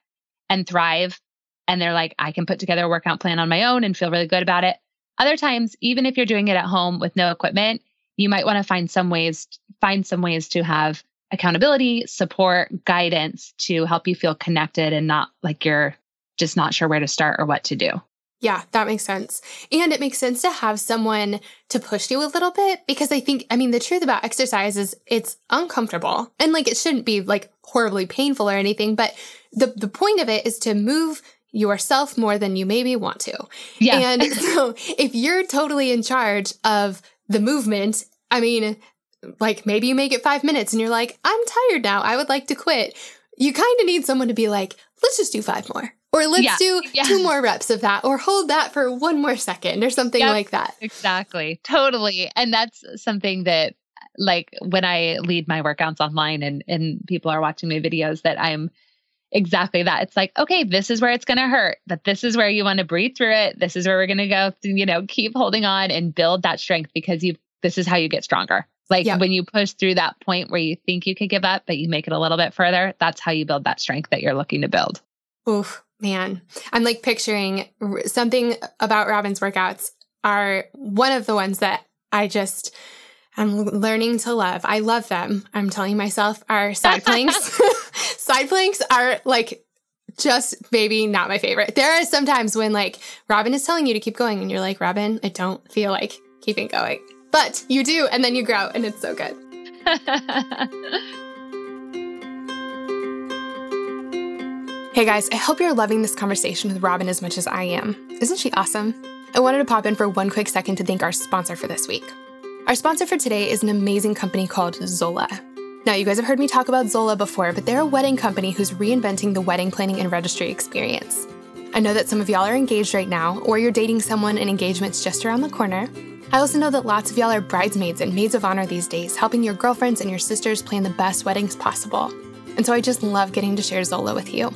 and thrive. And they're like, I can put together a workout plan on my own and feel really good about it. Other times, even if you're doing it at home with no equipment, you might want to find some ways find some ways to have accountability, support, guidance to help you feel connected and not like you're just not sure where to start or what to do. Yeah, that makes sense. And it makes sense to have someone to push you a little bit because I think, I mean, the truth about exercise is it's uncomfortable and like it shouldn't be like horribly painful or anything, but the, the point of it is to move yourself more than you maybe want to. Yeah. And <laughs> so if you're totally in charge of the movement, I mean, like maybe you make it five minutes and you're like, I'm tired now. I would like to quit. you kind of need someone to be like, let's just do five more. Or let's yeah, do yeah. two more reps of that, or hold that for one more second, or something yep, like that. Exactly. Totally. And that's something that, like, when I lead my workouts online and, and people are watching my videos, that I'm exactly that. It's like, okay, this is where it's going to hurt, but this is where you want to breathe through it. This is where we're going to go, you know, keep holding on and build that strength because you, this is how you get stronger. Like yep. when you push through that point where you think you could give up, but you make it a little bit further, that's how you build that strength that you're looking to build. Oof, man. I'm like picturing something about Robin's workouts are one of the ones that I just I'm learning to love. I love them. I'm telling myself our side planks. <laughs> <laughs> side planks are like just maybe not my favorite. There are sometimes when like Robin is telling you to keep going and you're like, Robin, I don't feel like keeping going. But you do, and then you grow, and it's so good. <laughs> hey guys, I hope you're loving this conversation with Robin as much as I am. Isn't she awesome? I wanted to pop in for one quick second to thank our sponsor for this week. Our sponsor for today is an amazing company called Zola. Now, you guys have heard me talk about Zola before, but they're a wedding company who's reinventing the wedding planning and registry experience. I know that some of y'all are engaged right now, or you're dating someone and engagement's just around the corner. I also know that lots of y'all are bridesmaids and maids of honor these days, helping your girlfriends and your sisters plan the best weddings possible. And so I just love getting to share Zola with you.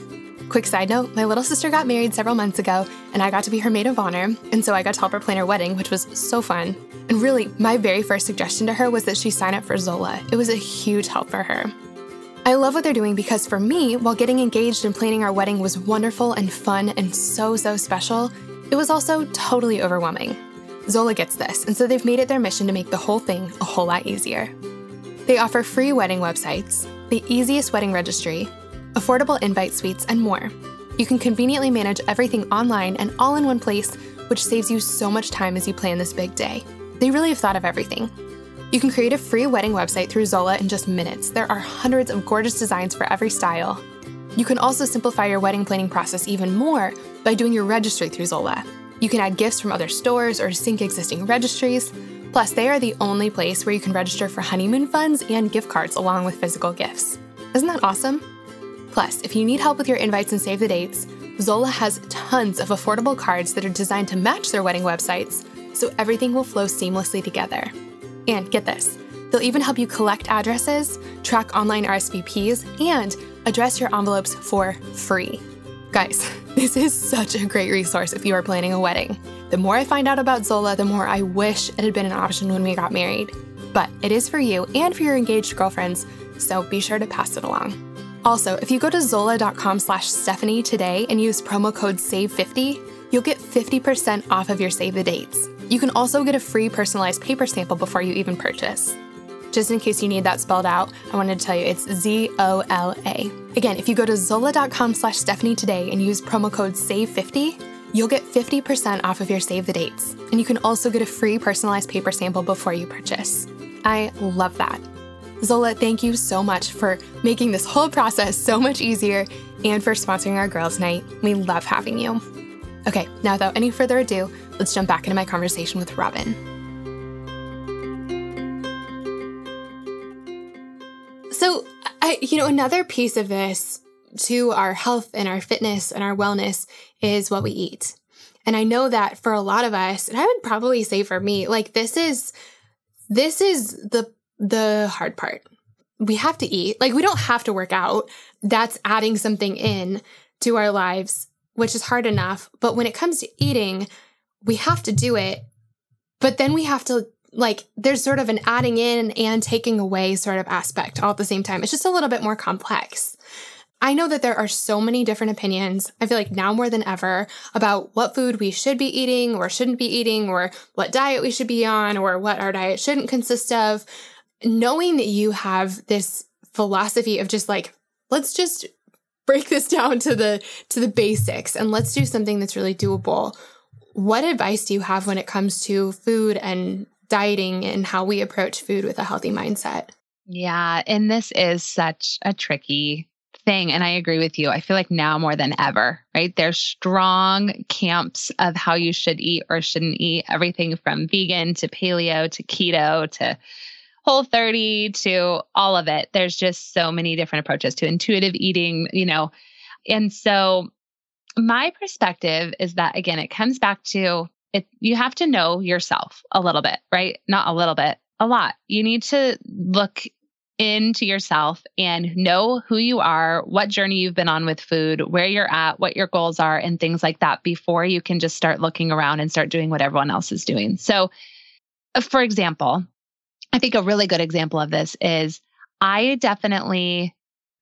Quick side note my little sister got married several months ago, and I got to be her maid of honor, and so I got to help her plan her wedding, which was so fun. And really, my very first suggestion to her was that she sign up for Zola. It was a huge help for her. I love what they're doing because for me, while getting engaged and planning our wedding was wonderful and fun and so, so special, it was also totally overwhelming. Zola gets this, and so they've made it their mission to make the whole thing a whole lot easier. They offer free wedding websites, the easiest wedding registry, affordable invite suites, and more. You can conveniently manage everything online and all in one place, which saves you so much time as you plan this big day. They really have thought of everything. You can create a free wedding website through Zola in just minutes. There are hundreds of gorgeous designs for every style. You can also simplify your wedding planning process even more by doing your registry through Zola. You can add gifts from other stores or sync existing registries. Plus, they are the only place where you can register for honeymoon funds and gift cards along with physical gifts. Isn't that awesome? Plus, if you need help with your invites and save the dates, Zola has tons of affordable cards that are designed to match their wedding websites, so everything will flow seamlessly together. And get this, they'll even help you collect addresses, track online RSVPs, and address your envelopes for free. Guys, <laughs> this is such a great resource if you are planning a wedding. The more I find out about Zola, the more I wish it had been an option when we got married. But it is for you and for your engaged girlfriends, so be sure to pass it along. Also, if you go to zola.com slash Stephanie today and use promo code SAVE50, you'll get 50% off of your save the dates. You can also get a free personalized paper sample before you even purchase. Just in case you need that spelled out, I wanted to tell you it's Z O L A. Again, if you go to zola.com slash Stephanie today and use promo code SAVE50, you'll get 50% off of your save the dates. And you can also get a free personalized paper sample before you purchase. I love that. Zola, thank you so much for making this whole process so much easier and for sponsoring our girls' night. We love having you. Okay, now without any further ado, let's jump back into my conversation with Robin. So, I, you know, another piece of this to our health and our fitness and our wellness is what we eat. And I know that for a lot of us, and I would probably say for me, like this is this is the the hard part. We have to eat. Like we don't have to work out. That's adding something in to our lives, which is hard enough. But when it comes to eating, we have to do it. But then we have to like there's sort of an adding in and taking away sort of aspect all at the same time. It's just a little bit more complex. I know that there are so many different opinions. I feel like now more than ever about what food we should be eating or shouldn't be eating or what diet we should be on or what our diet shouldn't consist of knowing that you have this philosophy of just like, let's just break this down to the to the basics and let's do something that's really doable. What advice do you have when it comes to food and dieting and how we approach food with a healthy mindset? Yeah, and this is such a tricky thing. And I agree with you. I feel like now more than ever, right? There's strong camps of how you should eat or shouldn't eat, everything from vegan to paleo to keto to whole 30 to all of it. There's just so many different approaches to intuitive eating, you know. And so my perspective is that again, it comes back to it you have to know yourself a little bit, right? Not a little bit, a lot. You need to look into yourself and know who you are, what journey you've been on with food, where you're at, what your goals are, and things like that before you can just start looking around and start doing what everyone else is doing. So, for example, I think a really good example of this is I definitely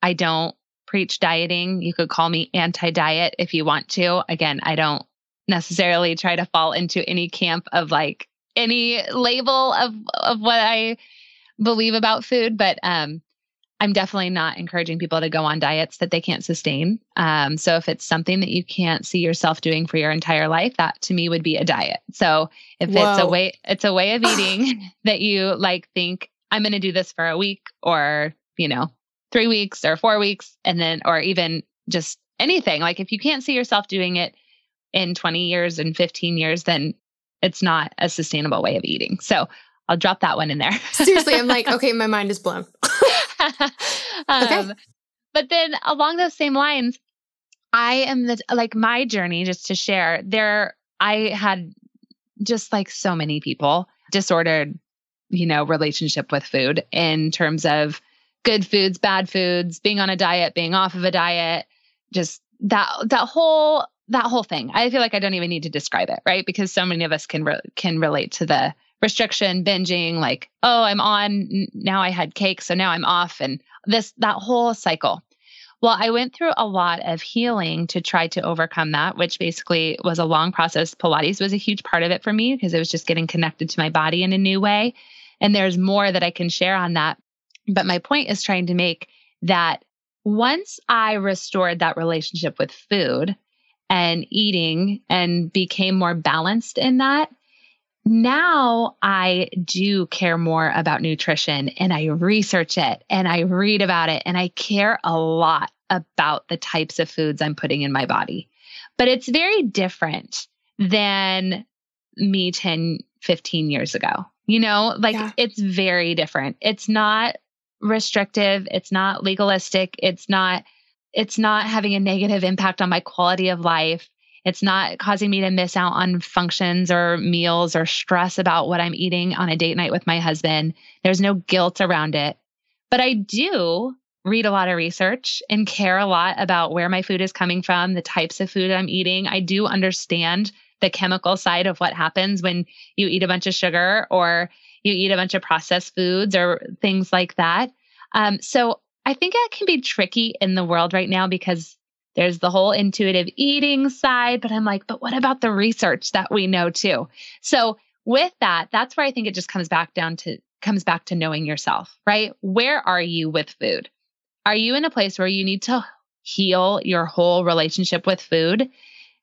I don't preach dieting. You could call me anti-diet if you want to. Again, I don't necessarily try to fall into any camp of like any label of of what I believe about food, but um, I'm definitely not encouraging people to go on diets that they can't sustain. Um, so if it's something that you can't see yourself doing for your entire life, that to me would be a diet. So if Whoa. it's a way, it's a way of <sighs> eating <laughs> that you like think I'm going to do this for a week or you know three weeks or four weeks, and then or even just anything. Like if you can't see yourself doing it in 20 years and 15 years, then it's not a sustainable way of eating. So I'll drop that one in there. Seriously, I'm like, <laughs> okay, my mind is blown. <laughs> <laughs> um, okay. But then along those same lines, I am the like my journey just to share there I had just like so many people disordered you know relationship with food in terms of good foods bad foods being on a diet being off of a diet just that that whole that whole thing i feel like i don't even need to describe it right because so many of us can re- can relate to the restriction, binging, like, oh, I'm on, now I had cake, so now I'm off, and this, that whole cycle. Well, I went through a lot of healing to try to overcome that, which basically was a long process. Pilates was a huge part of it for me because it was just getting connected to my body in a new way. And there's more that I can share on that. But my point is trying to make that once I restored that relationship with food and eating and became more balanced in that, now I do care more about nutrition and I research it and I read about it and I care a lot about the types of foods I'm putting in my body. But it's very different than me 10, 15 years ago. You know, like yeah. it's very different. It's not restrictive, it's not legalistic, it's not it's not having a negative impact on my quality of life. It's not causing me to miss out on functions or meals or stress about what I'm eating on a date night with my husband. There's no guilt around it. But I do read a lot of research and care a lot about where my food is coming from, the types of food I'm eating. I do understand the chemical side of what happens when you eat a bunch of sugar or you eat a bunch of processed foods or things like that. Um, so I think it can be tricky in the world right now because there's the whole intuitive eating side, but I'm like, but what about the research that we know too? So with that, that's where I think it just comes back down to comes back to knowing yourself, right? Where are you with food? Are you in a place where you need to heal your whole relationship with food?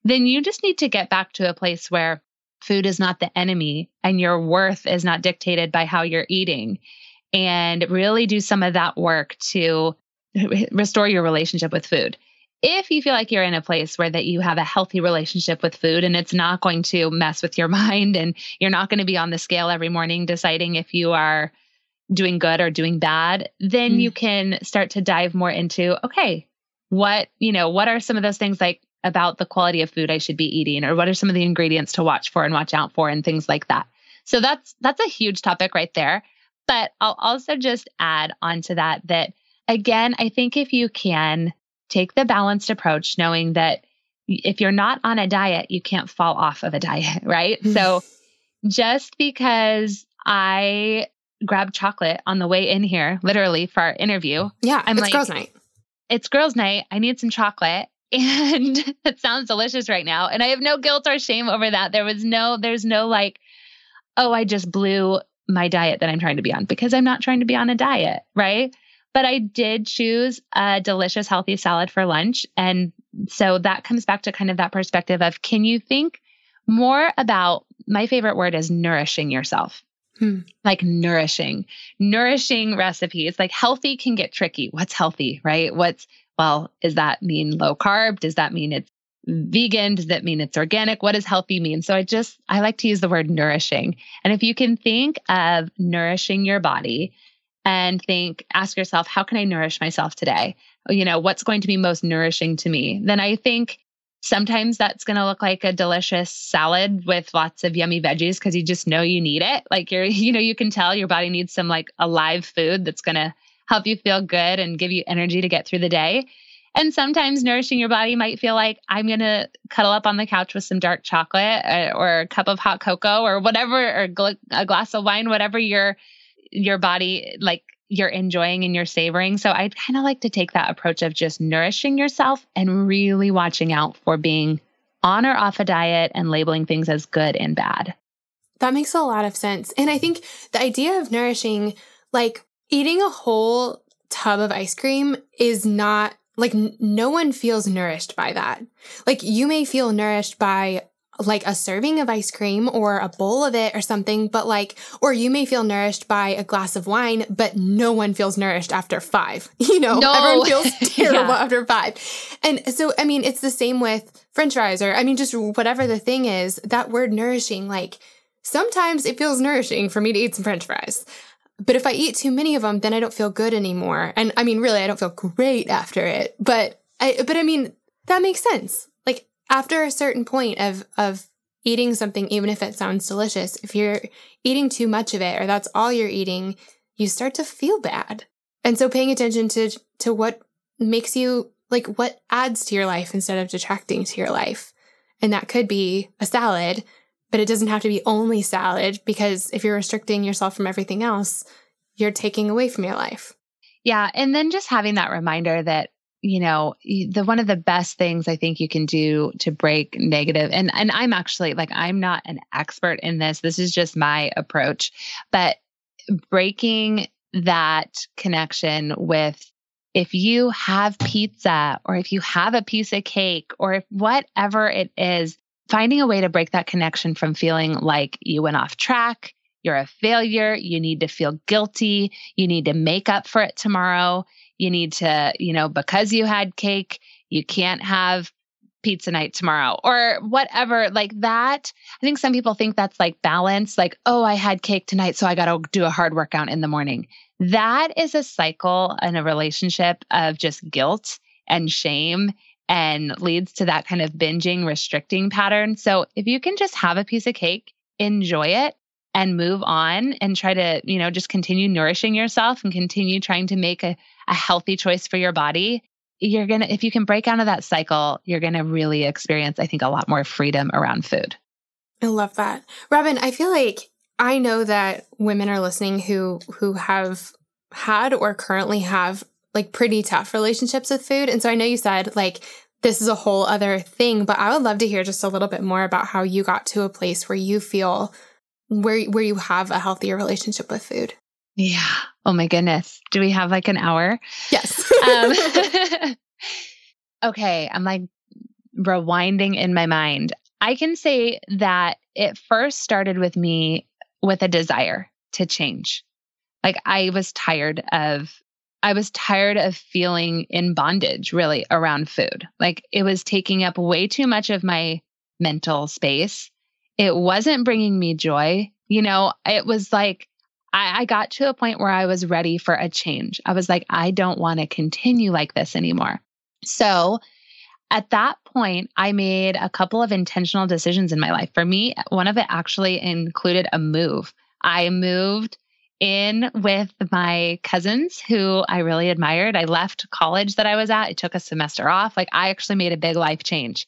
Then you just need to get back to a place where food is not the enemy and your worth is not dictated by how you're eating and really do some of that work to <laughs> restore your relationship with food if you feel like you're in a place where that you have a healthy relationship with food and it's not going to mess with your <laughs> mind and you're not going to be on the scale every morning deciding if you are doing good or doing bad then mm. you can start to dive more into okay what you know what are some of those things like about the quality of food I should be eating or what are some of the ingredients to watch for and watch out for and things like that so that's that's a huge topic right there but I'll also just add onto that that again I think if you can take the balanced approach, knowing that if you're not on a diet, you can't fall off of a diet, <laughs> right? so mm-hmm. just because I grabbed chocolate on the way in here, literally for our interview. Yeah, I'm it's like, girls' night. It's girls' night. I need some chocolate. <laughs> And it sounds delicious right now. And I have no guilt or shame over that. There was no, there's no like, oh, I just blew my diet that I'm trying to be on because I'm not trying to be on a diet, right? But I did choose a delicious, healthy salad for lunch. And so that comes back to kind of that perspective of can you think more about my favorite word is nourishing yourself. Hmm. Like nourishing, nourishing recipes. Like healthy can get tricky. What's healthy, right? What's, well, does that mean low carb? Does that mean it's vegan? Does that mean it's organic? What does healthy mean? So I just, I like to use the word nourishing. And if you can think of nourishing your body and think, ask yourself, how can I nourish myself today? You know, what's going to be most nourishing to me? Then I think sometimes that's going to look like a delicious salad with lots of yummy veggies because you just know you need it. Like you're, <laughs> you know, you can tell your body needs some like alive food that's going to help you feel good and give you energy to get through the day. And sometimes nourishing your body might feel like I'm going to cuddle up on the couch with some dark chocolate uh, or a cup of hot cocoa or whatever, or a glass of wine, whatever your your body like you're enjoying and you're savoring. So I kind of like to take that approach of just nourishing yourself and really watching out for being on or off a diet and labeling things as good and bad. That makes a lot of sense. And I think the idea of nourishing, like eating a whole tub of ice cream, is not like n- no one feels nourished by that. Like you may feel nourished by like a serving of ice cream or a bowl of it or something, but like, or you may feel nourished by a glass of wine, but no one feels nourished after five. <laughs> You know, no. everyone feels <laughs> <laughs> terrible yeah. after five. And so, I mean, it's the same with french fries or, I mean, just whatever the thing is, that word nourishing, like sometimes it feels nourishing for me to eat some french fries. But if I eat too many of them, then I don't feel good anymore. And I mean, really, I don't feel great after it. But I, but I mean, that makes sense. After a certain point of, of eating something, even if it sounds delicious, if you're eating too much of it or that's all you're eating, you start to feel bad. And so paying attention to, to what makes you like what adds to your life instead of detracting to your life. And that could be a salad but it doesn't have to be only salad because if you're restricting yourself from everything else, you're taking away from your life. Yeah. And then just having that reminder that you know the one of the best things i think you can do to break negative and and i'm actually like i'm not an expert in this this is just my approach but breaking that connection with if you have pizza or if you have a piece of cake or if whatever it is finding a way to break that connection from feeling like you went off track, you're a failure, you need to feel guilty, you need to make up for it tomorrow, you need to, you know, because you had cake, you can't have pizza night tomorrow or whatever like that i think some people think that's like balance like oh i had cake tonight so i got to do a hard workout in the morning that is a cycle and a relationship of just guilt and shame and leads to that kind of binging, restricting pattern. So if you can just have a piece of cake, enjoy it, and move on and try to, you know, just continue nourishing yourself and continue trying to make a, a healthy choice for your body, you're going to, if you can break out of that cycle, you're going to really experience, I think, a lot more freedom around food. I love that. Robin, I feel like I know that women are listening who who have had or currently have like pretty tough relationships with food. And so I know you said like this is a whole other thing, but I would love to hear just a little bit more about how you got to a place where you feel where where you have a healthier relationship with food. Yeah. Oh my goodness. Do we have like an hour? Yes. um, <laughs> <laughs> okay. I'm like rewinding in my mind. I can say that it first started with me with a desire to change. Like I was tired of I was tired of feeling in bondage really around food. Like it was taking up way too much of my mental space. It wasn't bringing me joy. You know, it was like I, I got to a point where I was ready for a change. I was like, I don't want to continue like this anymore. So at that point, I made a couple of intentional decisions in my life. For me, one of it actually included a move. I moved in with my cousins who I really admired. I left college that I was at. I took a semester off. Like I actually made a big life change.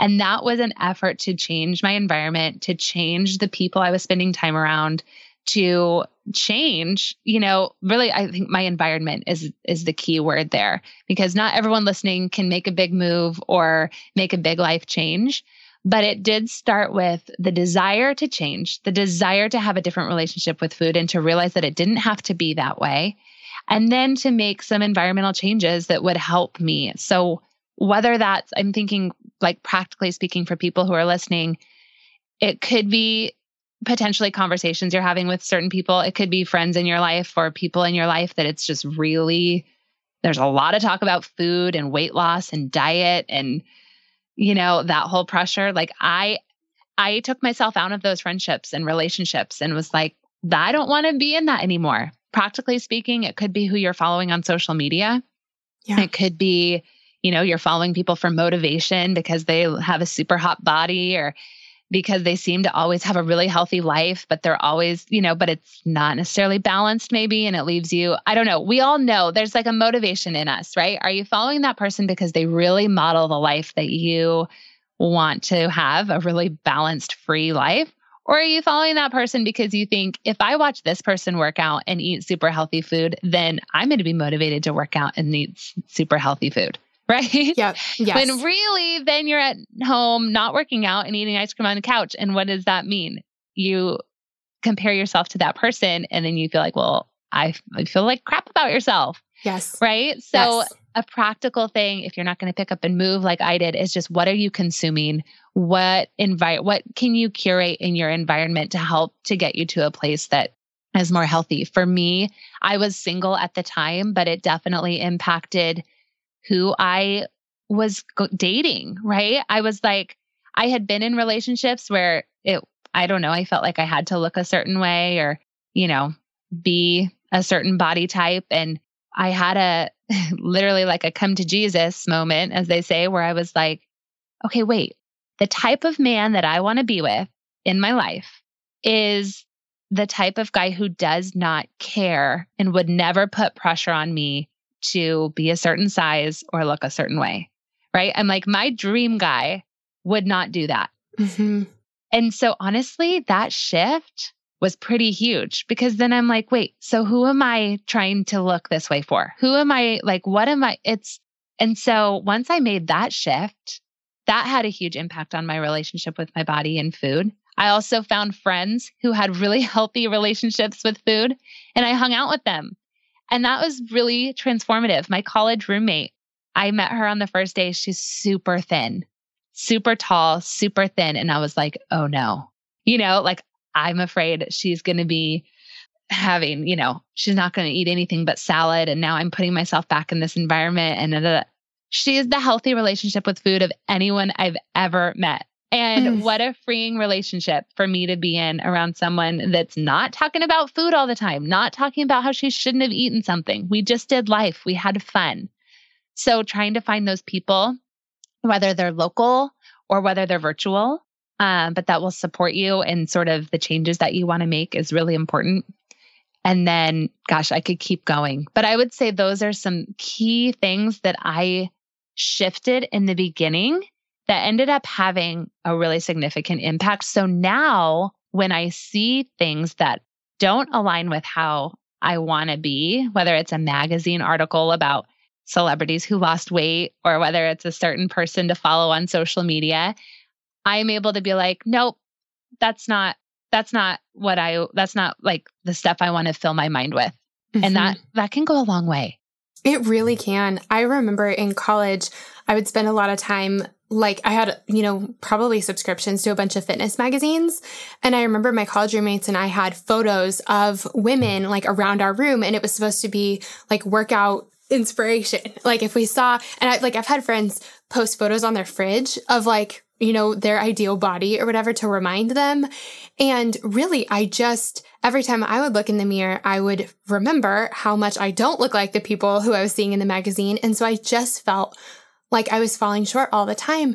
And that was an effort to change my environment, to change the people I was spending time around, to change, you know, really I think my environment is is the key word there because not everyone listening can make a big move or make a big life change. But it did start with the desire to change, the desire to have a different relationship with food and to realize that it didn't have to be that way. And then to make some environmental changes that would help me. So, whether that's, I'm thinking like practically speaking for people who are listening, it could be potentially conversations you're having with certain people. It could be friends in your life or people in your life that it's just really, there's a lot of talk about food and weight loss and diet and you know, that whole pressure. Like I I took myself out of those friendships and relationships and was like, I don't want to be in that anymore. Practically speaking, it could be who you're following on social media. Yeah. It could be, you know, you're following people for motivation because they have a super hot body or because they seem to always have a really healthy life, but they're always, you know, but it's not necessarily balanced, maybe. And it leaves you, I don't know. We all know there's like a motivation in us, right? Are you following that person because they really model the life that you want to have, a really balanced, free life? Or are you following that person because you think if I watch this person work out and eat super healthy food, then I'm going to be motivated to work out and eat super healthy food? Right? Yeah. Yes. When really, then you're at home not working out and eating ice cream on the couch. And what does that mean? You compare yourself to that person, and then you feel like, well, I, I feel like crap about yourself. Yes. Right. So, yes. a practical thing, if you're not going to pick up and move like I did, is just what are you consuming? What invite? What can you curate in your environment to help to get you to a place that is more healthy? For me, I was single at the time, but it definitely impacted who I was dating, right? I was like, I had been in relationships where it, I don't know, I felt like I had to look a certain way or, you know, be a certain body type. And I had a <laughs> literally like a come to Jesus moment, as they say, where I was like, okay, wait, the type of man that I want to be with in my life is the type of guy who does not care and would never put pressure on me to be a certain size or look a certain way. Right. I'm like, my dream guy would not do that. Mm-hmm. And so, honestly, that shift was pretty huge because then I'm like, wait, so who am I trying to look this way for? Who am I like, what am I? It's, and so once I made that shift, that had a huge impact on my relationship with my body and food. I also found friends who had really <laughs> healthy relationships with food and I hung out with them. And that was really transformative. My college roommate, I met her on the first day. She's super thin, super tall, super thin. And I was like, oh no, you know, like I'm afraid she's going to be having, you know, she's not going to eat anything but salad. And now I'm putting myself back in this environment. And uh, she is the healthy relationship with food of anyone I've ever met. And mm. what a freeing relationship for me to be in around someone that's not talking about food all the time, not talking about how she shouldn't have eaten something. We just did life, we had fun. So, trying to find those people, whether they're local or whether they're virtual, um, but that will support you in sort of the changes that you want to make is really important. And then, gosh, I could keep going. But I would say those are some key things that I shifted in the beginning that ended up having a really significant impact. So now when I see things that don't align with how I want to be, whether it's a magazine article about celebrities who lost weight or whether it's a certain person to follow on social media, I'm able to be like, nope, that's not that's not what I that's not like the stuff I want to fill my mind with. Mm-hmm. And that that can go a long way. It really can. I remember in college, I would spend a lot of time like I had, you know, probably subscriptions to a bunch of fitness magazines. And I remember my college roommates and I had photos of women like around our room and it was supposed to be like workout inspiration. <laughs> Like if we saw, and I like, I've had friends post photos on their fridge of like, you know, their ideal body or whatever to remind them. And really, I just, every time I would look in the mirror, I would remember how much I don't look like the people who I was seeing in the magazine. And so I just felt like I was falling short all the time.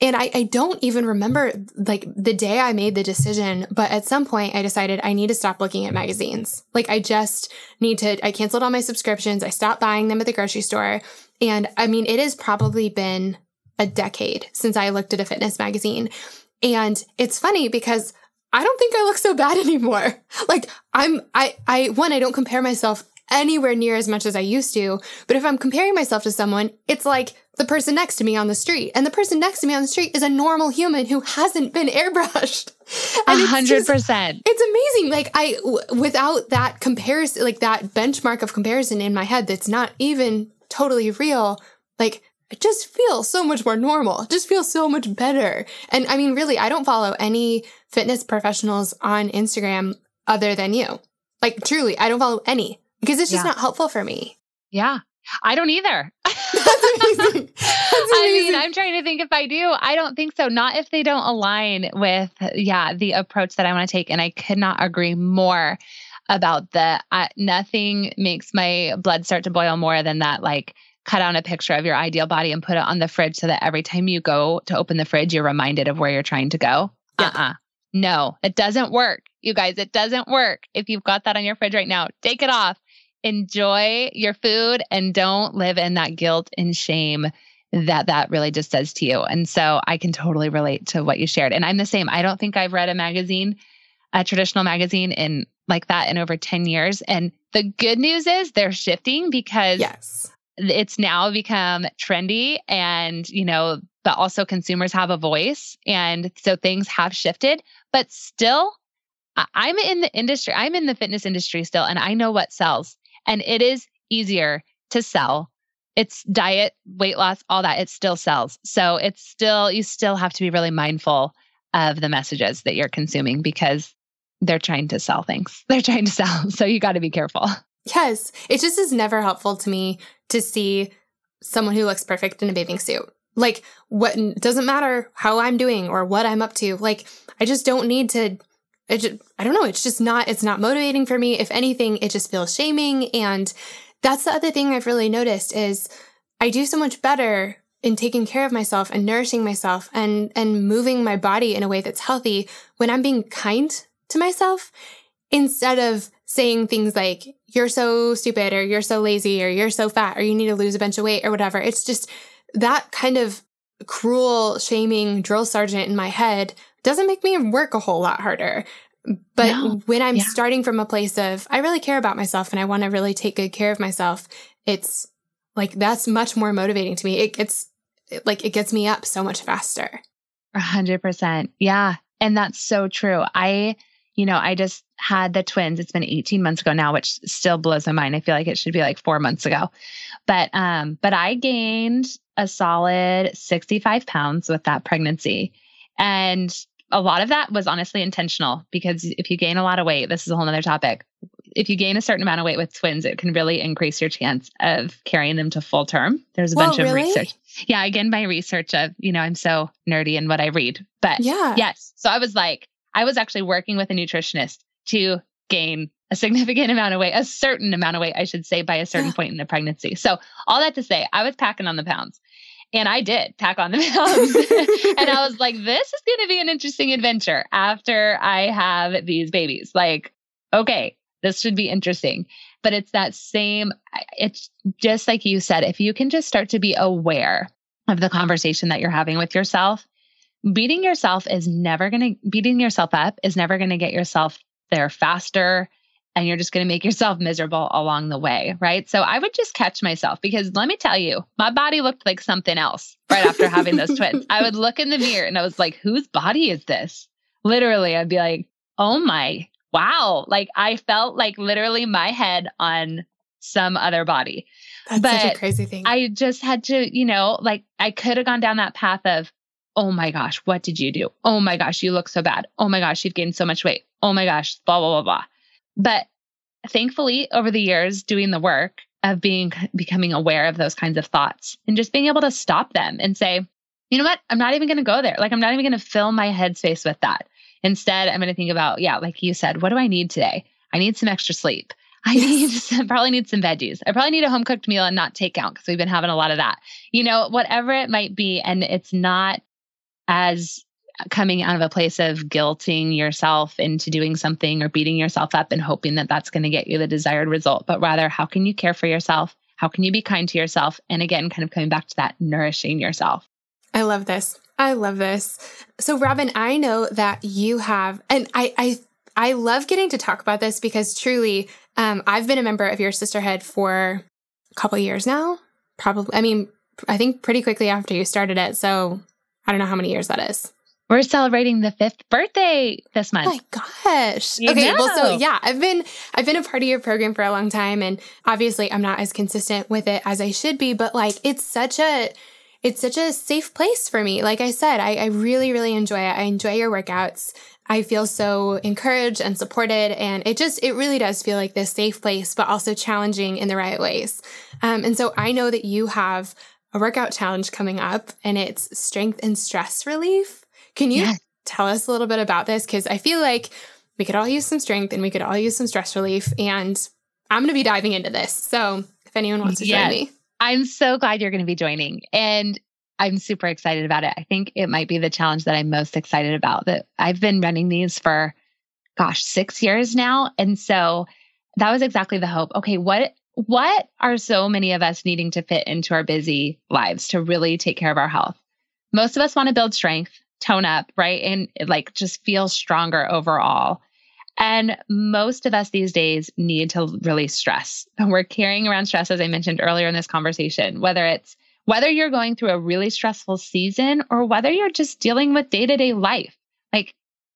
And I, I don't even remember like the day I made the decision, but at some point I decided I need to stop looking at magazines. Like I just need to, I canceled all my subscriptions. I stopped buying them at the grocery store. And I mean, it has probably been a decade since I looked at a fitness magazine. And it's funny because I don't think I look so bad <laughs> anymore. Like I'm, I, I, one, I don't compare myself anywhere near as much as I used to. But if I'm comparing myself to someone, it's like the person next to me on the street. And the person next to me on the street is a normal human who hasn't been <laughs> airbrushed. A hundred percent. It's amazing. Like I, w- without that comparison, like that benchmark of comparison in my head, that's not even totally real. Like just feel so much more normal. Just feel so much better. And I mean, really, I don't follow any fitness professionals on Instagram other than you. Like truly, I don't follow any because it's just yeah. not helpful for me. Yeah. I don't either. <laughs> <laughs> That's amazing. That's I mean, I'm trying to think if I do. I don't think so. Not if they don't align with, yeah, the approach that I want to take. And I could not agree more about the uh, nothing makes my blood start to boil more than that, like, cut out a picture of your ideal body and put it on the fridge so that every time you go to open the fridge, you're reminded of where you're trying to go. Yeah. Uh-uh. No, it doesn't work. You guys, it doesn't work. If you've got that on your fridge right now, take it off. Enjoy your food and don't live in that guilt and shame that that really just says to you. And so I can totally relate to what you shared. And I'm the same. I don't think I've read a magazine, a traditional magazine in like that in over 10 years. And the good news is they're shifting because yes it's now become trendy and you know but also consumers have a voice and so things have shifted but still i'm in the industry i'm in the fitness industry still and i know what sells and it is easier to sell. It's diet weight loss all that it still sells. So it's still you still have to be really mindful of the messages that you're consuming because they're trying to sell things. <laughs> They're trying to sell so you got to be careful. Yes. It just is never helpful to me to see someone who looks perfect in a bathing suit. Like what doesn't matter how I'm doing or what I'm up to. Like I just don't need to it just, I don't know, it's just not it's not motivating for me. If anything, it just feels shaming and that's the other thing I've really noticed is I do so much better in taking care of myself and nourishing myself and and moving my body in a way that's healthy when I'm being kind to myself instead of saying things like, you're so stupid or you're so lazy or you're so fat or you need to lose a bunch of weight or whatever. It's just that kind of cruel, shaming drill sergeant in my head doesn't make me work a whole lot harder. But no. when I'm yeah. starting from a place of, I really care about myself and I want to really take good care of myself, it's like that's much more motivating to me. It gets like it gets me up so much faster. A hundred percent. Yeah. And that's so true. I you know, I just had the twins. It's been 18 months ago now, which still blows my mind. I feel like it should be like four months ago. But um, but I gained a solid 65 pounds with that pregnancy. And a lot of that was honestly intentional because if you gain a lot of weight, this is a whole other topic. If you gain a certain amount of weight with twins, it can really increase your chance of carrying them to full term. There's a bunch of research. Yeah, again, my research of, you know, I'm so nerdy in what I read. But yeah. yes. So I was like, I was actually working with a nutritionist to gain a significant <laughs> amount of weight, a certain amount of weight, I should say, by a certain <gasps> point in the pregnancy. So, all that to say, I was packing on the pounds. And I did pack on the <laughs> pounds. <laughs> and I was like, this is going to be an interesting adventure after I have these babies. Like, okay, this should be interesting. But it's that same, it's just like you said, if you can just start to be aware of the conversation that you're having with yourself beating yourself is never going to, beating yourself up is never going to get yourself there faster. And you're just going to make yourself miserable along the way. Right. So I would just catch myself because let me tell you, my body looked like something else right after having those twins. I would look in the mirror and I was like, whose body is this? Literally, I'd be like, oh my, wow. Like I felt like literally my head on some other body. That's but such a crazy thing. I just had to, you know, like I could have gone down that path of, oh my gosh, what did you do? Oh my gosh, you look so bad. Oh my gosh, you've gained so much weight. Oh my gosh, blah, blah, blah, blah. But thankfully, over the years, doing the work of being becoming aware of those kinds of thoughts and just being able to stop them and say, you know what? I'm not even going to go there. Like, I'm not even going to fill my headspace with that. Instead, I'm going to think about, yeah, like you said, what do I need today? I need some extra sleep. I need <laughs> some, probably need some veggies. I probably need a home cooked meal and not takeout because we've been having a lot of that. You know, whatever it might be. And it's not as coming out of a place of guilting yourself into doing something or beating yourself up and hoping that that's going to get you the desired result, but rather, how can you care for yourself? How can you be kind to yourself? And again, kind of coming back to that nourishing yourself. I love this. I love this. So, Robin, I know that you have, and I, I, I love getting to talk about this because truly, um, I've been a member of your sisterhood for a couple years now. Probably, I mean, I think pretty quickly after you started it. So I don't know how many years that is. We're celebrating the fifth birthday this month. Oh my gosh. You okay, know. well so yeah, I've been I've been a part of your program for a long time and obviously I'm not as consistent with it as I should be, but like it's such a it's such a safe place for me. Like I said, I, I really, really enjoy it. I enjoy your workouts. I feel so encouraged and supported. And it just, it really does feel like this safe place, but also challenging in the right ways. Um, and so I know that you have a workout challenge coming up and it's strength and stress relief. Can you yes. tell us a little bit about this? Because I feel like we could all use some strength and we could all use some stress relief. And I'm going to be diving into this. So if anyone wants to yes. join me, I'm so glad you're going to be joining. And I'm super excited about it. I think it might be the challenge that I'm most excited about. That I've been running these for, gosh, six years now. And so that was exactly the hope. Okay, what what are so many of us needing to fit into our busy lives to really take care of our health? Most of us want to build strength, tone up, right? And like just feel stronger overall. And most of us these days need to release stress. <laughs> We're carrying around stress, as I mentioned earlier in this conversation, whether it's whether you're going through a really stressful season or whether you're just dealing with day to day life. Like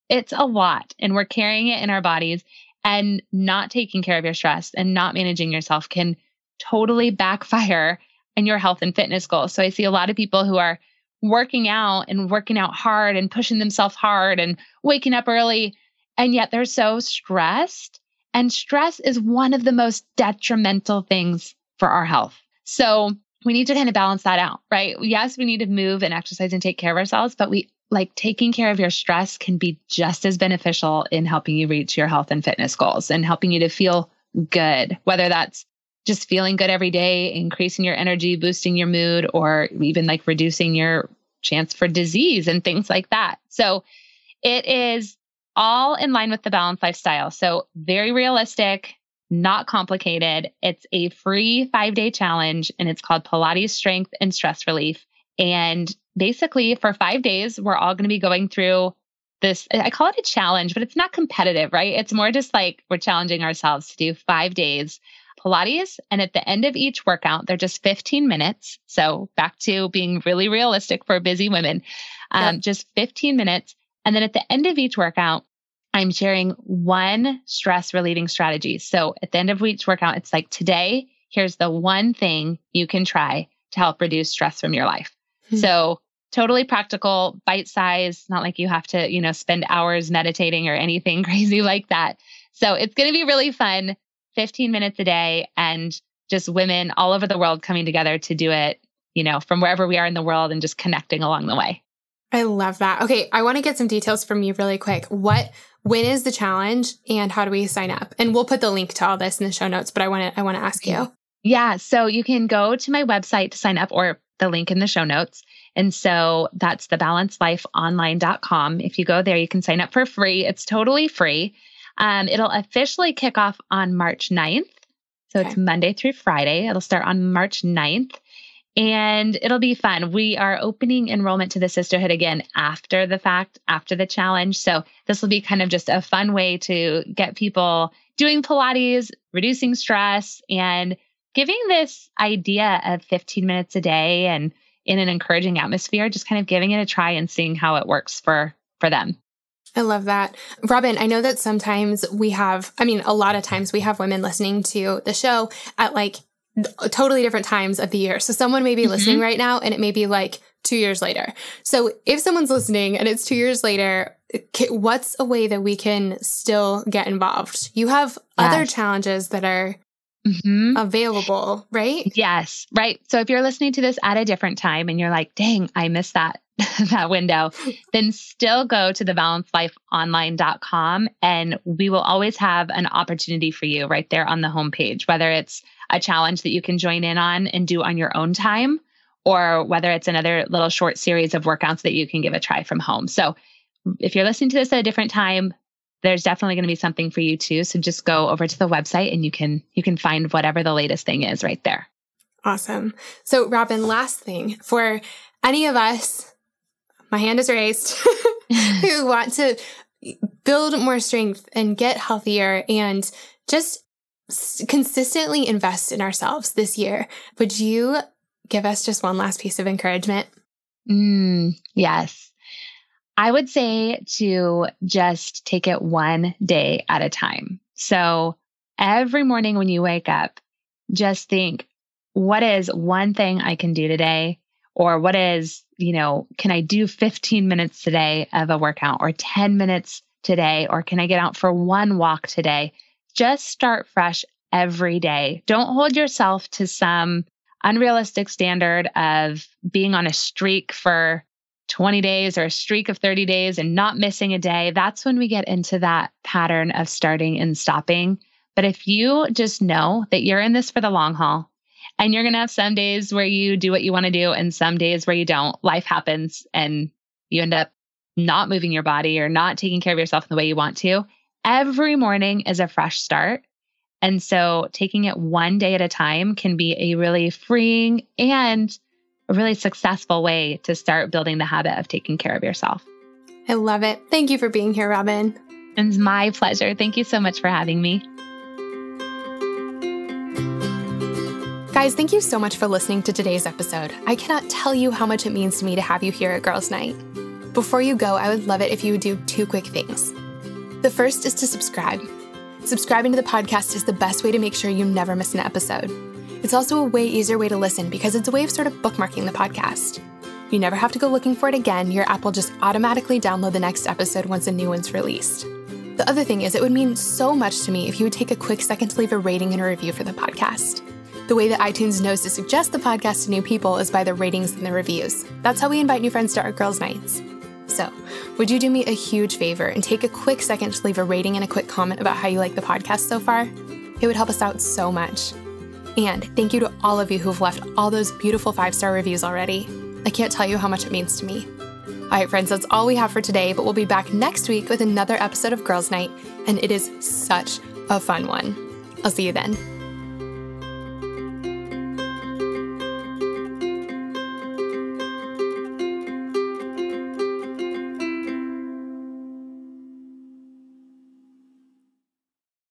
it's a lot, and we're carrying it in our bodies. And not taking care of your stress and not managing yourself can totally backfire in your health and fitness goals. So I see a lot of people who are working out and working out hard and pushing themselves hard and waking up early and yet they're so stressed. And stress is one of the most detrimental things for our health. So we need to kind of balance that out, right? Yes, we need to move and exercise and take care of ourselves, but we like taking care of your stress can be just as beneficial in helping you reach your health and fitness goals and helping you to feel good, whether that's just feeling good every day, increasing your energy, boosting your mood, or even like reducing your chance for disease and things like that. So it is all in line with the balanced lifestyle. So, very realistic, not complicated. It's a free five day challenge and it's called Pilates Strength and Stress Relief. And basically, for five days, we're all going to be going through this. I call it a challenge, but it's not competitive, right? It's more just like we're challenging ourselves to do five days Pilates. And at the end of each workout, they're just 15 minutes. So, back to being really realistic for busy women, um, yep. just 15 minutes. And then at the end of each workout, I'm sharing one stress relieving strategy. So at the end of each workout, it's like today, here's the one thing you can try to help reduce stress from your life. Mm-hmm. So totally practical, bite size, not like you have to, you know, spend hours meditating or anything <laughs> crazy like that. So it's going to be really fun, 15 minutes a day and just women all over the world coming together to do it, you know, from wherever we are in the world and just connecting along the way. I love that. Okay, I want to get some details from you really quick. What when is the challenge and how do we sign up? And we'll put the link to all this in the show notes, but I want to I want to ask you. Yeah, so you can go to my website to sign up or the link in the show notes. And so that's thebalancedlifeonline.com. If you go there, you can sign up for free. It's totally free. Um, it'll officially kick off on March 9th. So okay. it's Monday through Friday. It'll start on March 9th and it'll be fun. We are opening enrollment to the sisterhood again after the fact, after the challenge. So this will be kind of just a fun way to get people doing Pilates, reducing stress, and giving this idea of 15 minutes a day and in an encouraging atmosphere, just kind of giving it a try and seeing how it works for for them. I love that. Robin, I know that sometimes we have, I mean, a lot of times we have women listening to the show at like totally different times of the year. So someone may be mm-hmm. listening right now and it may be like two years later. So if someone's listening and it's two years later, what's a way that we can still get involved? You have other challenges that are mm-hmm. available, right? Yes, right. So if you're listening to this at a different time and you're like, dang, I missed that. <laughs> that window, <laughs> then still go to thebalancedlifeonline.com and we will always have an opportunity for you right there on the homepage, whether it's a challenge that you can join in on and do on your own time, or whether it's another little short series of workouts that you can give a try from home. So if you're listening to this at a different time, there's definitely going to be something for you too. So just go over to the website and you can you can find whatever the latest thing is right there. Awesome. So Robin, last thing for any of us, my hand is raised, <laughs> <laughs> who want to build more strength and get healthier and just consistently invest in ourselves this year. Would you give us just one last piece of encouragement? Mm, yes. I would say to just take it one day at a time. So every morning when you wake up, just think, what is one thing I can do today? Or what is, you know, can I do 15 minutes today of a workout or 10 minutes today? Or can I get out for one walk today? just start fresh every day. Don't hold yourself to some unrealistic standard of being on a streak for 20 days or a streak of 30 days and not missing a day, that's when we get into that pattern of starting and stopping. But if you just know that you're in this for the long haul and you're going to have some days where you do what you want to do and some days where you don't, life happens and you end up not moving your body or not taking care of yourself in the way you want to. Every morning is a fresh start. And so taking it one day at a time can be a really freeing and a really successful way to start building the habit of taking care of yourself. I love it. Thank you for being here, Robin. It's my pleasure. Thank you so much for having me. Guys, thank you so much for listening to today's episode. I cannot tell you how much it means to me to have you here at Girls Night. Before you go, I would love it if you would do two quick things. The first is to subscribe. Subscribing to the podcast is the best way to make sure you never miss an episode. It's also a way easier way to listen because it's a way of sort of bookmarking the podcast. You never have to go looking for it again, your app will just automatically download the next episode once a new one's released. The other thing is, it would mean so much to me if you would take a quick second to leave a rating and a review for the podcast. The way that iTunes knows to suggest the podcast to new people is by the ratings and the reviews. That's how we invite new friends to our girls' nights. So, would you do me a huge favor and take a quick second to leave a rating and a quick comment about how you like the podcast so far? It would help us out so much. And thank you to all of you who've left all those beautiful five star reviews already. I can't tell you how much it means to me. All right, friends, that's all we have for today, but we'll be back next week with another episode of Girls Night, and it is such a fun one. I'll see you then.